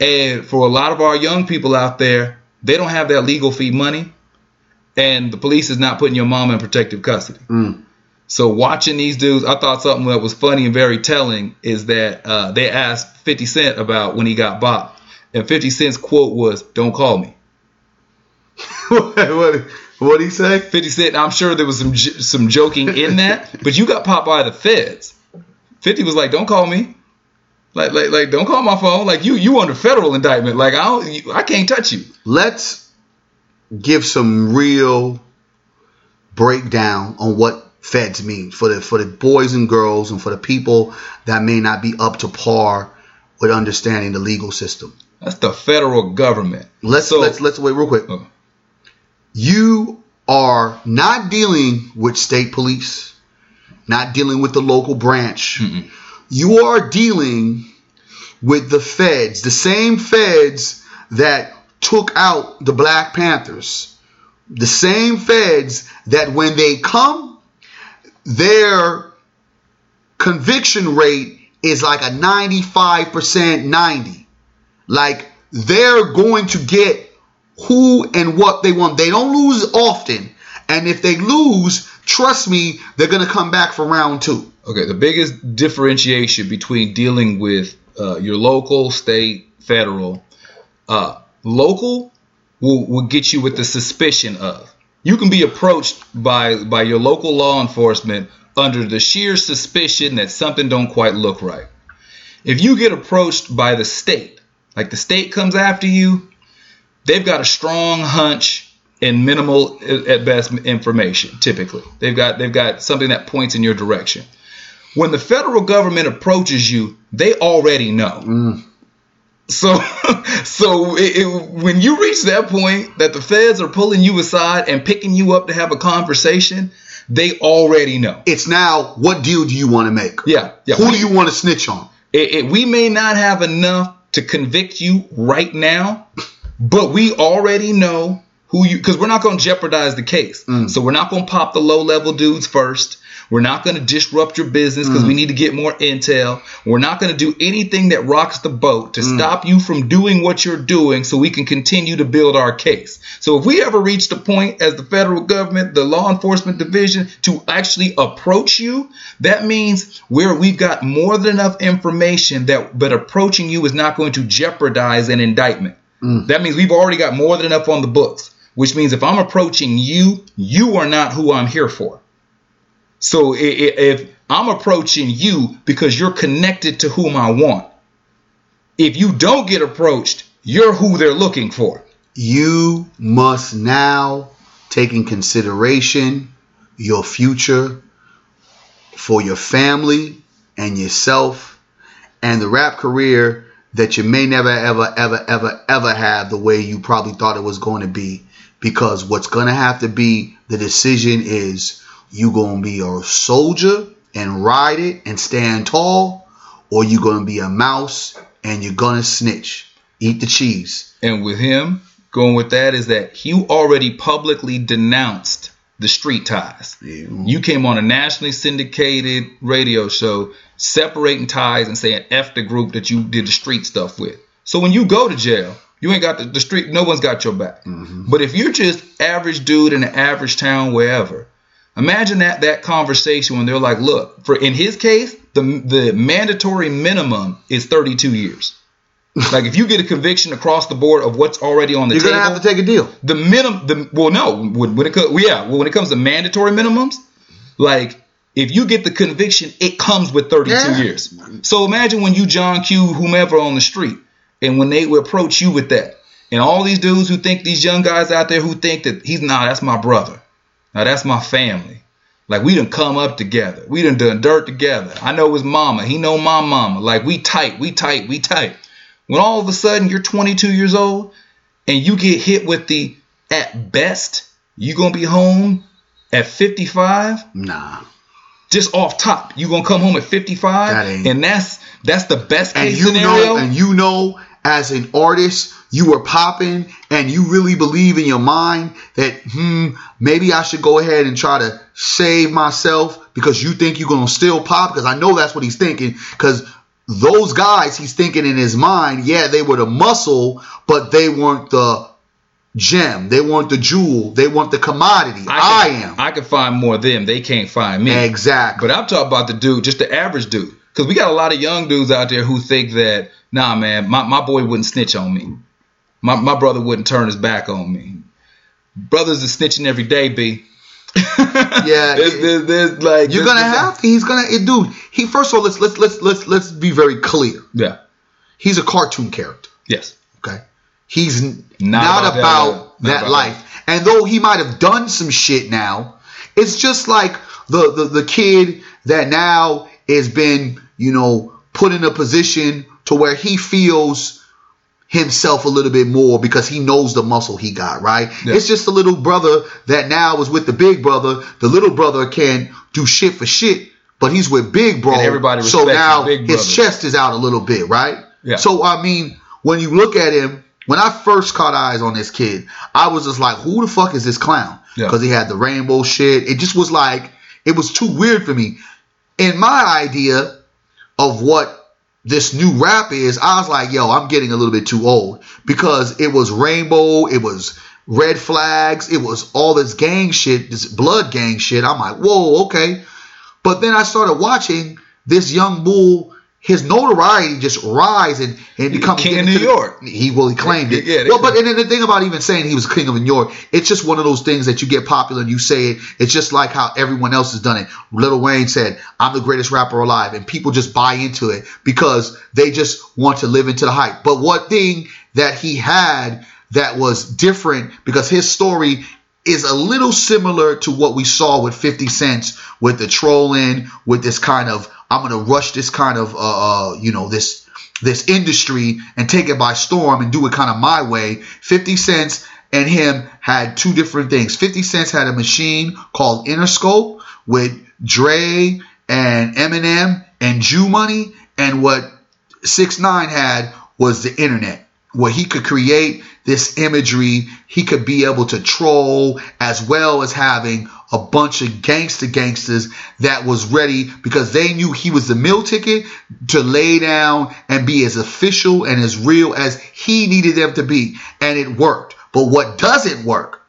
And for a lot of our young people out there, they don't have that legal fee money, and the police is not putting your mom in protective custody. So watching these dudes, I thought something that was funny and very telling is that uh, they asked 50 Cent about when he got bopped, and 50 Cent's quote was, "Don't call me." what what he say? 50 Cent, I'm sure there was some j- some joking in that, but you got popped by the feds. 50 was like, "Don't call me." Like, like, like, don't call my phone. Like, you, you under federal indictment. Like, I don't, you, I can't touch you. Let's give some real breakdown on what feds mean for the for the boys and girls and for the people that may not be up to par with understanding the legal system. That's the federal government. Let's So- let's let's wait real quick. You are not dealing with state police, not dealing with the local branch. Mm-mm. You are dealing with the feds, the same feds that took out the Black Panthers, the same feds that when they come, their conviction rate is like a 95% 90. Like they're going to get who and what they want. They don't lose often. And if they lose, trust me, they're going to come back for round two. Okay, the biggest differentiation between dealing with uh, your local, state, federal, uh, local will, will get you with the suspicion of. You can be approached by by your local law enforcement under the sheer suspicion that something don't quite look right. If you get approached by the state, like the state comes after you, they've got a strong hunch and minimal uh, at best information typically. They've got they've got something that points in your direction. When the federal government approaches you, they already know. Mm. So, so it, it, when you reach that point that the feds are pulling you aside and picking you up to have a conversation, they already know. It's now what deal do you want to make? Yeah, yeah. Who do you want to snitch on? It, it, we may not have enough to convict you right now, but we already know who you because we're not going to jeopardize the case. Mm. So we're not going to pop the low level dudes first. We're not going to disrupt your business because we mm. need to get more intel. We're not going to do anything that rocks the boat to mm. stop you from doing what you're doing so we can continue to build our case. So if we ever reach the point as the federal government, the law enforcement division to actually approach you, that means we're we've got more than enough information that but approaching you is not going to jeopardize an indictment. Mm. That means we've already got more than enough on the books, which means if I'm approaching you, you are not who I'm here for. So if I'm approaching you because you're connected to whom I want, if you don't get approached, you're who they're looking for. You must now take in consideration your future for your family and yourself and the rap career that you may never ever ever ever ever have the way you probably thought it was going to be. Because what's going to have to be the decision is you going to be a soldier and ride it and stand tall or you going to be a mouse and you're going to snitch eat the cheese. And with him, going with that is that he already publicly denounced the street ties. You came on a nationally syndicated radio show separating ties and saying F the group that you did the street stuff with. So when you go to jail, you ain't got the, the street, no one's got your back. Mm-hmm. But if you're just average dude in an average town wherever, imagine that that conversation when they're like, look, for in his case, the the mandatory minimum is 32 years. Like if you get a conviction across the board of what's already on the table. you're to have to take a deal. the minimum the well no when, when it comes yeah well, when it comes to mandatory minimums like if you get the conviction it comes with 32 Yeah. years. So imagine when you john q whomever on the street and when they will approach you with that. And all these dudes who think these young guys out there who think that he's nah that's my brother. Now that's my family. Like we done come up together. We done done dirt together. I know his mama. He know my mama. Like we tight we tight we tight when all of a sudden you're 22 years old and you get hit with the at best you gonna be home at 55 nah. Just off top you gonna come home at 55 That ain't- and that's that's the best and case you scenario? know and you know as an artist you were popping and you really believe in your mind that hmm maybe I should go ahead and try to save myself because you think you're gonna still pop? Because I know that's what he's thinking. Because those guys he's thinking in his mind yeah they were the muscle but they weren't the gem they weren't the jewel they weren't the commodity I, can, am i can find more of them they can't find me exactly But I'm talking about the dude, just the average dude. Because we got a lot of young dudes out there who think that, nah, man, my, my boy wouldn't snitch on me. My, my brother wouldn't turn his back on me. Brothers are snitching every day, B. Yeah, there's, there's, there's like You're gonna have to. He's gonna, eh, dude. He first of all, let's let's let's let's let's be very clear. Yeah. He's a cartoon character. Yes. Okay, he's n- Not not, about about, that, not that about life. And though he might have done some shit now, it's just like the, the the kid that now has been, you know, put in a position to where he feels himself a little bit more because he knows the muscle he got, right? Yeah. It's just the little brother that now is with the big brother. The little brother can do shit for shit, but he's with big bro. And everybody so now his chest is out a little bit, right? Yeah. So I mean, when you look at him, when I first caught eyes on this kid, I was just like, who the fuck is this clown? Yeah. Because he had the rainbow shit. It just was like, it was too weird for me. In my idea of what this new rap is, I was like, yo, I'm getting a little bit too old because it was rainbow, it was red flags, it was all this gang shit, this blood gang shit. I'm like, whoa, okay. But then I started watching this young bull, his notoriety just rise and, and become king of New the- York. He well, he claimed it. Yeah, well, but and then the thing about even saying he was king of New York, it's just one of those things that you get popular and you say it. It's just like how everyone else has done it. Lil Wayne said, "I'm the greatest rapper alive," and people just buy into it because they just want to live into the hype. But what thing that he had that was different because his story is a little similar to what we saw with 50 Cent with the trolling, with this kind of I'm gonna rush this kind of uh, uh you know this this industry and take it by storm and do it kind of my way. 50 Cent and him had two different things. 50 Cent had a machine called Interscope with Dre and Eminem and Jew Money, and what Six Nine had was the internet, where he could create this imagery. He could be able to troll as well as having a bunch of gangster gangsters that was ready because they knew he was the meal ticket to lay down and be as official and as real as he needed them to be. And it worked. But what doesn't work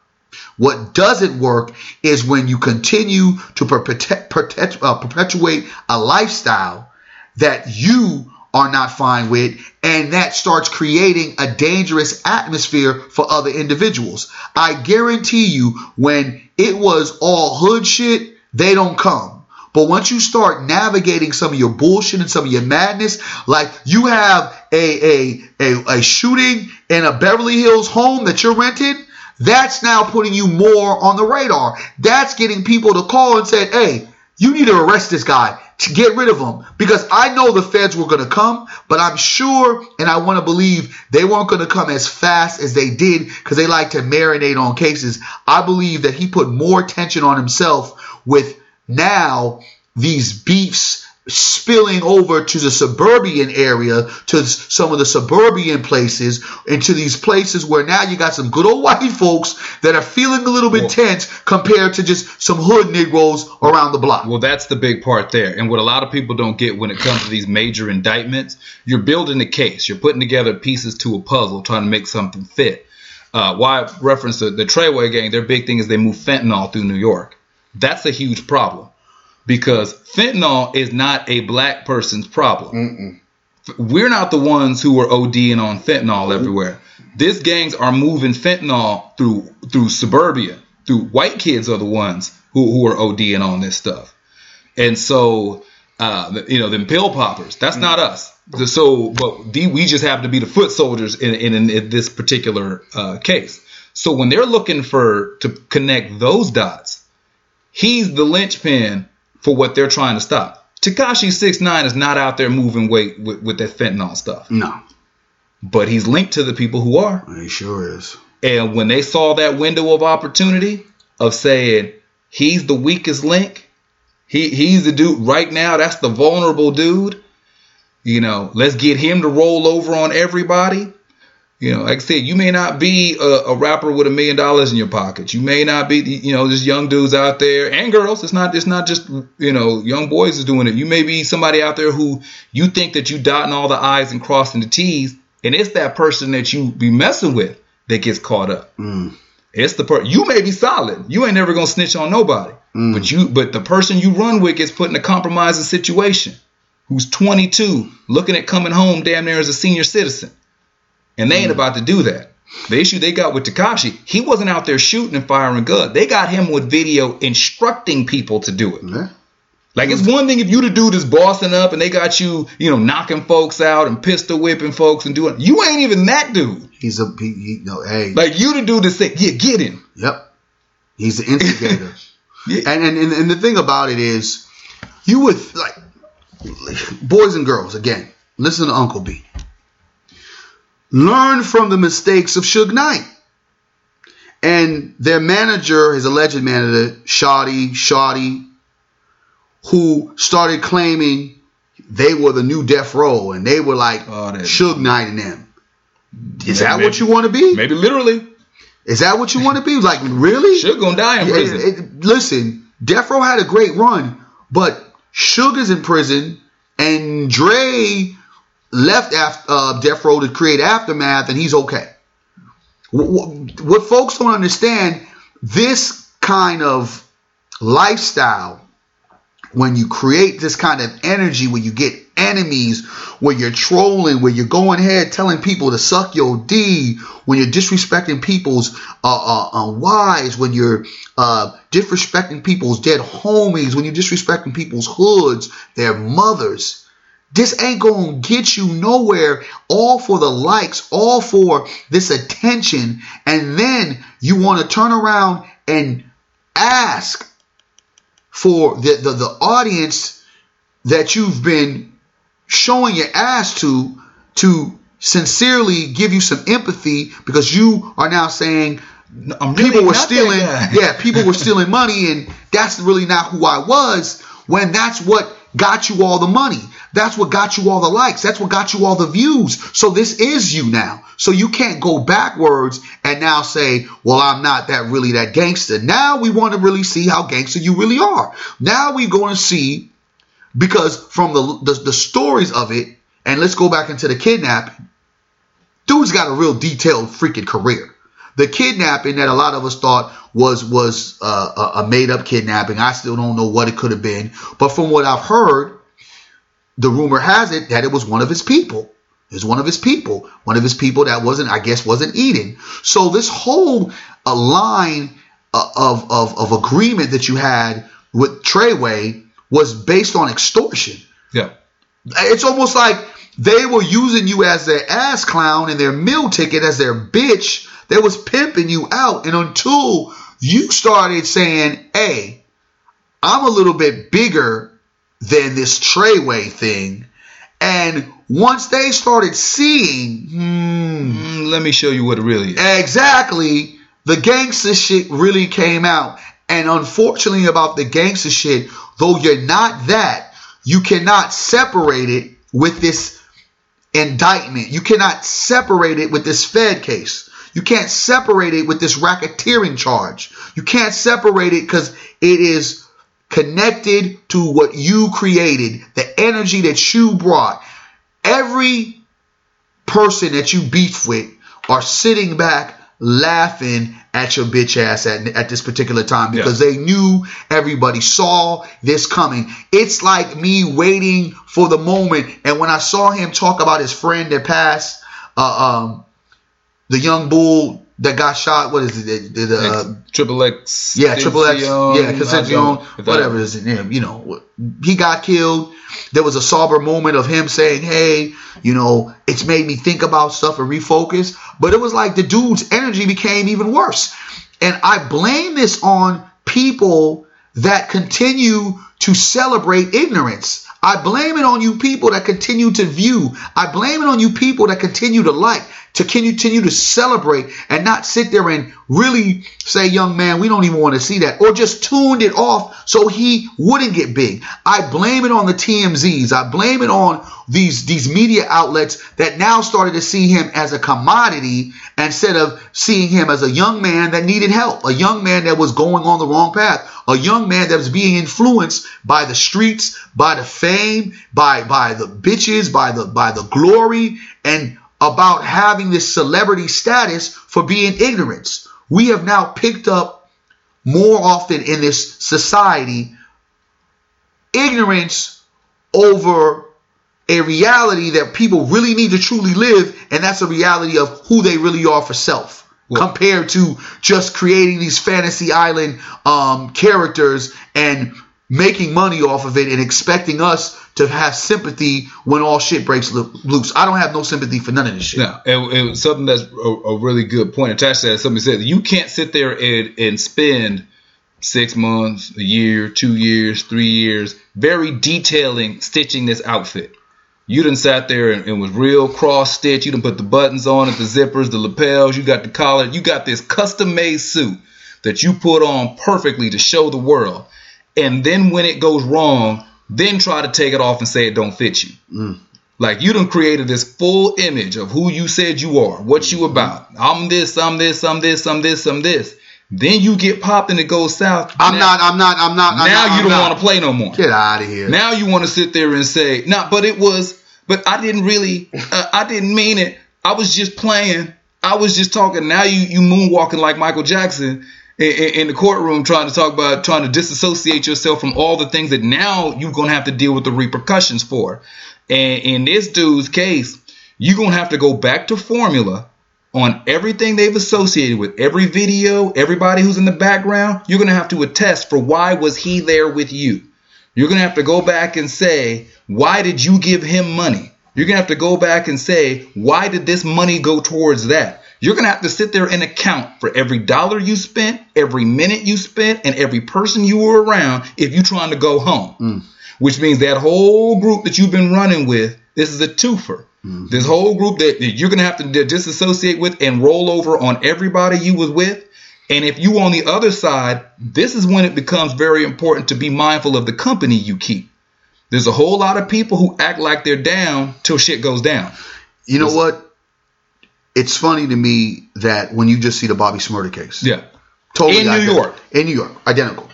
what doesn't work is when you continue to uh, perpetuate a lifestyle that you are not fine with, and that starts creating a dangerous atmosphere for other individuals. I guarantee you, when it was all hood shit, they don't come. But once you start navigating some of your bullshit and some of your madness, like you have a a a, a shooting in a Beverly Hills home that you're renting, that's now putting you more on the radar. That's getting people to call and say, hey, you need to arrest this guy to get rid of him because I know the feds were going to come, but I'm sure and I want to believe they weren't going to come as fast as they did because they like to marinate on cases. I believe that he put more attention on himself with now these beefs spilling over to the suburban area, to some of the suburban places, and to these places where now you got some good old white folks that are feeling a little bit Well- tense compared to just some hood Negroes around the block. Well, that's the big part there. And what a lot of people don't get when it comes to these major indictments, you're building a case. You're putting together pieces to a puzzle, trying to make something fit. Uh, why I reference the, the Treyway gang, their big thing is they move fentanyl through New York. That's a huge problem because fentanyl is not a black person's problem. We're not the ones who are ODing on fentanyl everywhere. These gangs are moving fentanyl through through suburbia. Through white kids are the ones who, who are ODing on this stuff. And so, uh, you know, them pill poppers, that's not us. So, but the, we just happen to be the foot soldiers in, in, in this particular uh, case. So when they're looking for to connect those dots, he's the linchpin for what they're trying to stop. Tekashi Six Nine is not out there moving weight with, with that fentanyl stuff, No, but he's linked to the people who are. he sure is. And when they saw that window of opportunity of saying he's the weakest link, he he's the dude right now. That's the vulnerable dude. You know, let's get him to roll over on everybody. You know, like I said, you may not be a, a rapper with a million dollars in your pocket. You may not be, you know, just young dudes out there and girls. It's not, it's not just, you know, young boys is doing it. You may be somebody out there who you think that you dotting all the I's and crossing the T's, and it's that person that you be messing with that gets caught up. Mm. It's the per you may be solid. You ain't never gonna snitch on nobody. Mm. But you but the person you run with gets put in a compromising situation. Who's 22, looking at coming home damn near as a senior citizen. And they ain't mm. about to do that. The issue they got with Tekashi, he wasn't out there shooting and firing guns. They got him with video instructing people to do it. Yeah. Like it's mm. one thing if you the dude is bossing up and they got you, you know, knocking folks out and pistol whipping folks and doing. You ain't even that dude. He's a he, he no hey. Like you the dude that say, yeah, get him. Yep. He's the instigator. Yeah. and, and and and the thing about it is, you would like boys and girls again. Listen to Uncle B. learn from the mistakes of Suge Knight. And their manager, his alleged manager, Shotti, Shotti, who started claiming they were the new Death Row and they were like Oh, Suge Knight and them. Is Maybe- that what you want to be? Maybe literally. Is that what you want to be? Like, really? Suge gonna die in prison. it- it- listen, Death Row had a great run, but Sugar's in prison, and Dre left after uh, Death Row to create Aftermath, and he's okay. What, what, folks don't understand, this kind of lifestyle, when you create this kind of energy, when you get enemies, when you're trolling, when you're going ahead telling people to suck your D, when you're disrespecting people's uh, uh, uh, wives, when you're uh, disrespecting people's dead homies, when you're disrespecting people's hoods, their mothers. This ain't gonna get you nowhere, all for the likes, all for this attention, and then you want to turn around and ask for the, the, the audience that you've been showing your ass to to sincerely give you some empathy because you are now saying I'm really people were stealing yeah people were stealing money and that's really not who i was when that's what got you all the money that's what got you all the likes. That's what got you all the views. So this is you now. So you can't go backwards and now say well i'm not that really that gangster. Now we want to really see how gangster you really are. Now we're going to see because from the, the the stories of it and let's go back into the kidnapping dude's got a real detailed freaking career. The kidnapping that a lot of us thought was was uh, a, made up kidnapping. I still don't know what it could have been, but from what I've heard, the rumor has it that it was one of his people. It was one of his people, one of his people that wasn't, I guess, wasn't eating. So this whole uh, line uh, of, of of agreement that you had with Treyway was based on extortion Yeah. it's almost like they were using you as their ass clown and their meal ticket as their bitch. They was pimping you out. And until you started saying, hey, I'm a little bit bigger than this Treyway thing. And once they started seeing, hmm, Mm, let me show you what it really is. Exactly. The gangster shit really came out. And unfortunately about the gangster shit, though you're not that, you cannot separate it with this indictment. You cannot separate it with this Fed case. You can't separate it with this racketeering charge. You can't separate it because it is connected to what you created, the energy that you brought. Every person that you beef with are sitting back laughing at your bitch ass at, at this particular time because they knew everybody saw this coming. It's like me waiting for the moment. And when I saw him talk about his friend that passed, uh, um, the young bull that got shot, what is it? The, the, uh, Triple X. yeah, Triple X. Yeah, Concepcion, Concepcion, if that- whatever is his name. You know, he got killed. There was a sober moment of him saying, "Hey, you know, it's made me think about stuff and refocus." But it was like the dude's energy became even worse, and I blame this on people that continue to celebrate ignorance. I blame it on you people that continue to view. I blame it on you people that continue to like, to continue to celebrate and not sit there and really say, young man, we don't even want to see that. Or just tuned it off so he wouldn't get big. I blame it on the TMZs. I blame it on these, these media outlets that now started to see him as a commodity instead of seeing him as a young man that needed help, a young man that was going on the wrong path, a young man that was being influenced by the streets, by the fame, by by the bitches, by the by the glory, and about having this celebrity status for being ignorance. We have now picked up more often in this society ignorance over a reality that people really need to truly live, and that's a reality of who they really are for self. Well- compared to just creating these fantasy island um, characters and making money off of it and expecting us to have sympathy when all shit breaks loose. I don't have no sympathy for none of this shit. Now, and, and something that's a, a really good point attached to that. Somebody said you can't sit there and, and spend six months, a year, two years, three years, very detailing stitching this outfit. You done sat there and, and was real cross stitch. You done put the buttons on it, the zippers, the lapels. You got the collar. You got this custom made suit that you put on perfectly to show the world. And then when it goes wrong, then try to take it off and say it don't fit you. Mm. Like you done created this full image of who you said you are, what you about. I'm this, I'm this, I'm this, I'm this, I'm this. Then you get popped and it goes south. I'm Now- not. I'm not. I'm not. I'm now not, you don't want to play no more. Get out of here. Now you want to sit there and say, "No, but it was, but I didn't really, uh, I didn't mean it. I was just playing. I was just talking." Now you you moonwalking like Michael Jackson in, the courtroom, trying to talk about trying to disassociate yourself from all the things that now you're gonna have to deal with the repercussions for. And in this dude's case, you're gonna have to go back to formula on everything they've associated with every video, everybody who's in the background. You're gonna have to attest for why was he there with you. You're to have to go back and say, why did you give him money? You're to have to go back and say, why did this money go towards that? You're going to have to sit there and account for every dollar you spent, every minute you spent, and every person you were around if you're trying to go home. Mm. Which means that whole group that you've been running with, this is a twofer. Mm-hmm. This whole group that that you're going to have to disassociate with and roll over on everybody you was with. And if you on the other side, this is when it becomes very important to be mindful of the company you keep. There's a whole lot of people who act like they're down till shit goes down. You know what? It's funny to me that when you just see the Bobby Shmurda case, Yeah. totally In New. York. in New York, identical.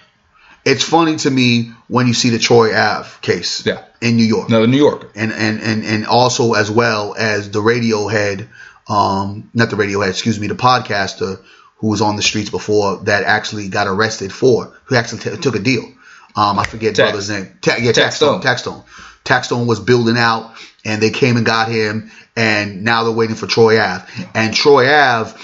It's funny to me when you see the Troy Ave case, Yeah. in New York, Another New York. and and and and also as well as the Radiohead, um, not the Radiohead, excuse me, the podcaster who was on the streets before that actually got arrested for, who actually t- took a deal. Um, I forget Tax. brother's name. Ta- yeah, Tax Taxstone. Stone. Taxstone. Taxstone was building out, and they came and got him, and now they're waiting for Troy Ave. And Troy Ave,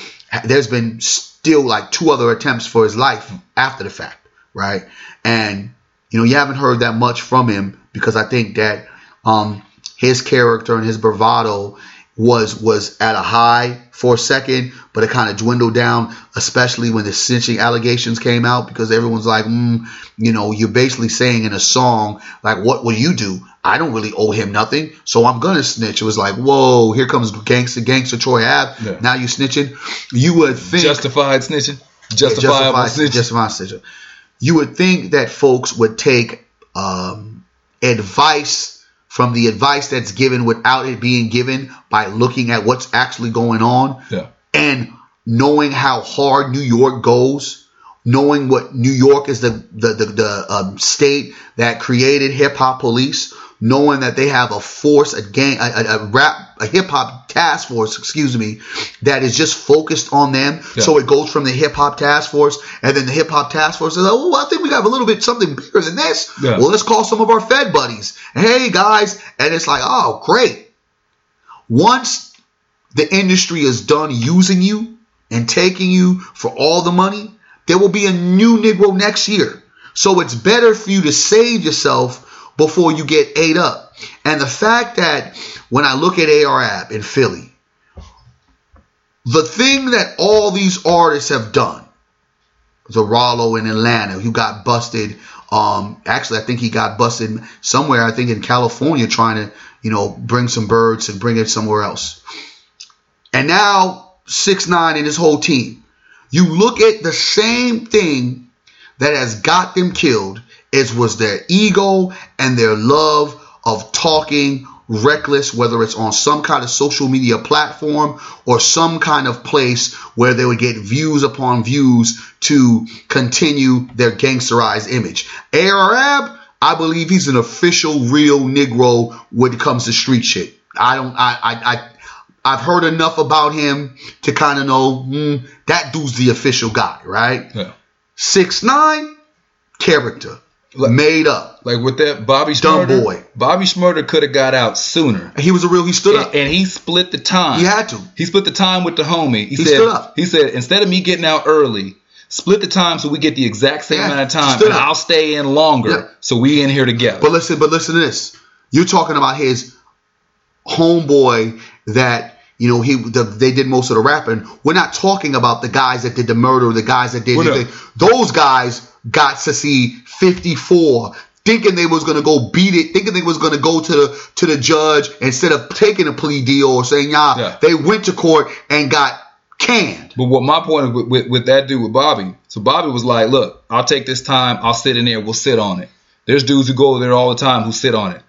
there's been still like two other attempts for his life after the fact, right? And you know, you haven't heard that much from him because I think that um, his character and his bravado was was at a high for a second, but it kind of dwindled down, especially when the snitching allegations came out because everyone's like, mm, you know, you're basically saying in a song like, what will you do? I don't really owe him nothing, so I'm gonna snitch. It was like, whoa, here comes gangster, gangster Troy Ave. Yeah. Now you snitching. You would think Justified snitching. Justifiable justified, snitching. justified snitching. You would think that folks would take um, advice from the advice that's given without it being given by looking at what's actually going on yeah. and knowing how hard New York goes, knowing what New York is the the the, the um, state that created hip hop police, knowing that they have a force, a gang, a, a, rap, a hip hop task force, excuse me, that is just focused on them. Yeah. So it goes from the hip hop task force, and then the hip hop task force is like, oh, I think we have a little bit something bigger than this. Yeah. Well, let's call some of our Fed buddies. Hey guys, and it's like, oh, great. Once the industry is done using you and taking you for all the money, there will be a new Negro next year. So it's better for you to save yourself before you get ate up. And the fact that when I look at AR-Ab in Philly, the thing that all these artists have done, the Rollo in Atlanta, who got busted. Um, actually, I think he got busted somewhere. I think in California, trying to, you know, bring some birds and bring it somewhere else. And now six nine and his whole team. You look at the same thing that has got them killed. It was their ego and their love of talking reckless, whether it's on some kind of social media platform or some kind of place where they would get views upon views to continue their gangsterized image. AR-Ab, I believe he's an official real Negro when it comes to street shit. I don't, I, I, I I've heard enough about him to kind of know hmm, that dude's the official guy, right? Yeah. Six nine, character, Like- made up. Like with that Bobby Dumb Shmurda, boy. Bobby Shmurda could have got out sooner. He was a real. He stood up. And, and he split the time. He had to. He split the time with the homie. He, He said, stood up. He said, instead of me getting out early, split the time so we get the exact same Yeah, amount of time, and up. I'll stay in longer Yeah. so we in here together. But listen, but listen to this. You're talking about his homeboy that you know he the, they did most of the rapping. We're not talking about the guys that did the murder, the guys that did anything. Those guys got to see 54, thinking they was gonna go beat it, thinking they was gonna go to the to the judge instead of taking a plea deal or saying yeah, Yeah. they went to court and got canned. But what my point with, with, with that dude with Bobby, so Bobby was like, look, I'll take this time, I'll sit in there, we'll sit on it. There's dudes who go there all the time who sit on it.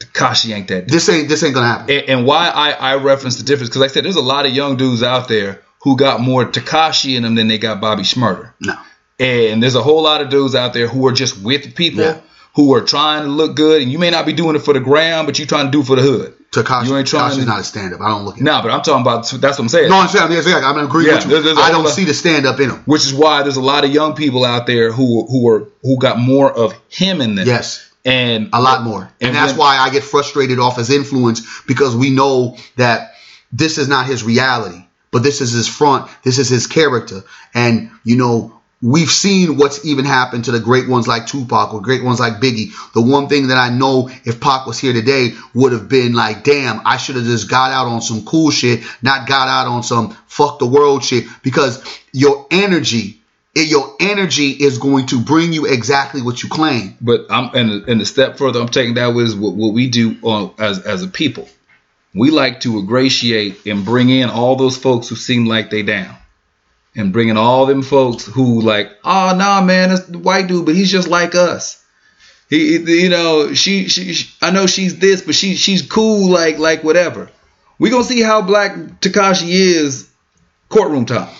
Tekashi ain't that dude. This ain't this ain't gonna happen. And, and why I, I reference the difference, because like I said, there's a lot of young dudes out there who got more Tekashi in them than they got Bobby Shmurda. No. And there's a whole lot of dudes out there who are just with people Yeah. who are trying to look good. And you may not be doing it for the gram, but you're trying to do it for the hood. Tekashi, You ain't trying Tekashi's to- not a stand up. I don't look at Nah, but I'm talking about, that's what I'm saying. No, I'm saying, I'm gonna agree Yeah, with you. there's- there's a I don't lot- see the stand up in him. which is why there's a lot of young people out there who who are who got more of him in them. Yes. and a lot more. And, And that's when- why I get frustrated off his influence because we know that this is not his reality, but this is his front, this is his character. And, you know, we've seen what's even happened to the great ones like Tupac or great ones like Biggie. The one thing that I know if Pac was here today would have been like, damn, I should have just got out on some cool shit, not got out on some fuck the world shit because your energy, your energy is going to bring you exactly what you claim. But I'm and and the step further I'm taking that with what, what we do on as as a people. We like to ingratiate and bring in all those folks who seem like they down. And bringing all them folks who like, oh nah man, that's the white dude, but he's just like us. He, you know, she, she, she- I know she's this, but she, she's cool, like, like whatever. We gonna see how black Tekashi is courtroom time.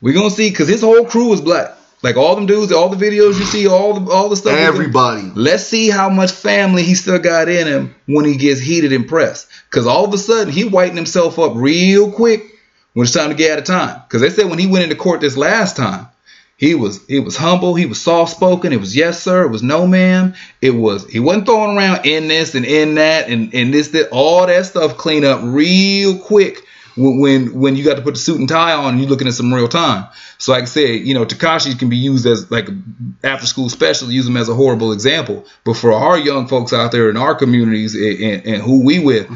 We gonna see, cause his whole crew is black. Like all them dudes, all the videos you see, all the, all the stuff. Everybody. Let's see how much family he still got in him when he gets heated and pressed. Cause all of a sudden he whitened himself up real quick when it's time to get out of time. Cause they said when he went into court this last time, he was he was humble, he was soft spoken, it was yes sir, it was no ma'am, it was he wasn't throwing around in this and in that and, and this that all that stuff clean up real quick when, when when you got to put the suit and tie on and you're looking at some real time. So like I said, you know, Tekashi can be used as like after school special, use them as a horrible example. But for our young folks out there in our communities and, and, and who we with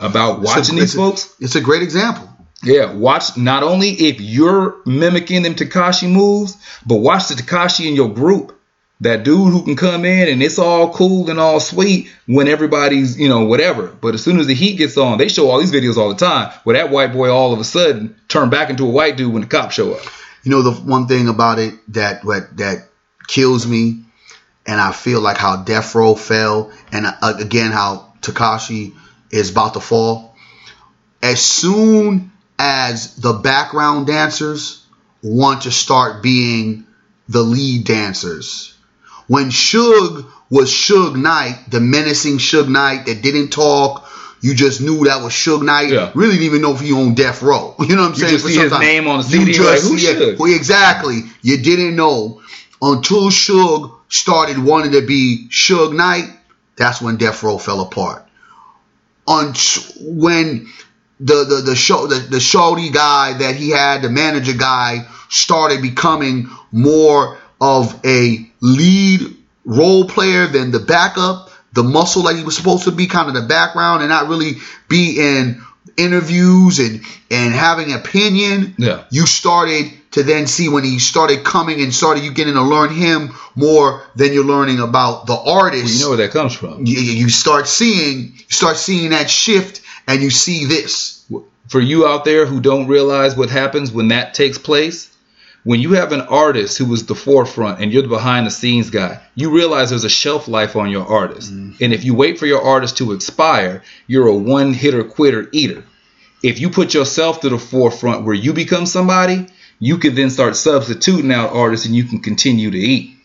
about a- watching it's these a- folks, It's a great example. Yeah, watch not only if you're mimicking them Tekashi moves, but watch the Tekashi in your group. That dude who can come in and it's all cool and all sweet when everybody's, you know, whatever. But as soon as the heat gets on, they show all these videos all the time where that white boy all of a sudden turn back into a white dude when the cops show up. You know the one thing about it that what that kills me, and I feel like how Death Row fell, and uh, again how Tekashi is about to fall. As soon as the background dancers want to start being the lead dancers, when Suge was Suge Knight, the menacing Suge Knight that didn't talk. You just knew that was Suge Knight. Yeah. Really didn't even know if he owned Death Row. You know what I'm You saying? just see his name on the You just like, Well, exactly. You didn't know until Suge started wanting to be Suge Knight. That's when Death Row fell apart. On when the the the show the, the shorty guy that he had, the manager guy, started becoming more of a lead role player than the backup, the muscle that he was supposed to be, kind of the background, and not really be in interviews and and having opinion. Yeah. You started to then see when he started coming and started you getting to learn him more than you're learning about the artist You know where that comes from. you, you start seeing you start seeing that shift and you see this for you out there who don't realize what happens when that takes place, when you have an artist who is the forefront and you're the behind the scenes guy, you realize there's a shelf life on your artist. Mm-hmm. And if you wait for your artist to expire, you're a one hitter quitter eater. If you put yourself to the forefront where you become somebody, you can then start substituting out artists and you can continue to eat.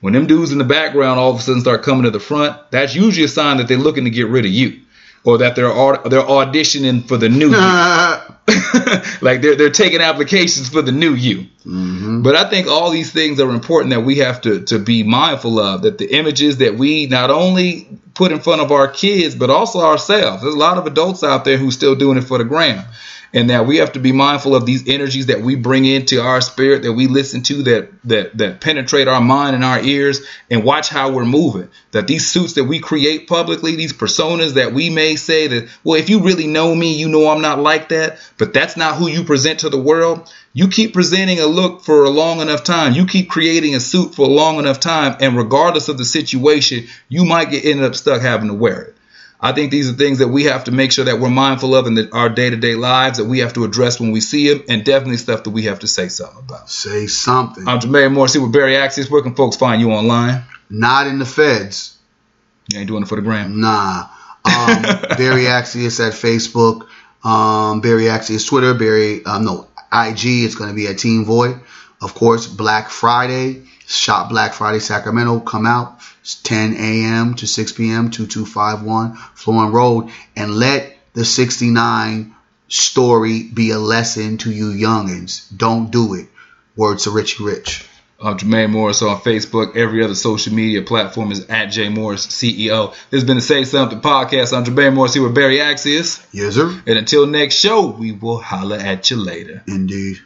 When them dudes in the background all of a sudden start coming to the front, that's usually a sign that they're looking to get rid of you. Or that they're they're auditioning for the new you. Uh. like they're they're taking applications for the new you. Mm-hmm. But I think all these things are important that we have to to be mindful of. That the images that we not only put in front of our kids, but also ourselves. There's a lot of adults out there who still doing it for the gram. And that we have to be mindful of these energies that we bring into our spirit that we listen to that that that penetrate our mind and our ears and watch how we're moving. That these suits that we create publicly these personas that we may say that well if you really know me you know I'm not like that. But that's not who you present to the world. You keep presenting a look for a long enough time. You keep creating a suit for a long enough time. And regardless of the situation you might get ended up stuck having to wear it I think these are things that we have to make sure that we're mindful of in our day to day lives that we have to address when we see them, and definitely stuff that we have to say something about. Say something. I'm Jermaine Morrissey with Berry Accius. Where can folks find you online? Not in the feds. You ain't doing it for the gram. Nah. Um, Berry Accius at Facebook. Um, Berry Accius Twitter. Berry, um, no, IG. It's going to be at Team Void. Of course, Black Friday. Shop Black Friday Sacramento. Come out. It's 10 a.m. to 6 p.m. 2251 Florin Road. And let the 69 story be a lesson to you youngins. Don't do it. Words to Richie Rich. I'm Jermaine Morris on Facebook. Every other social media platform is at J Morris CEO. This has been the Say Something podcast. I'm Jermaine Morris here with Berry Accius. Yes, sir. And until next show, we will holler at you later. Indeed.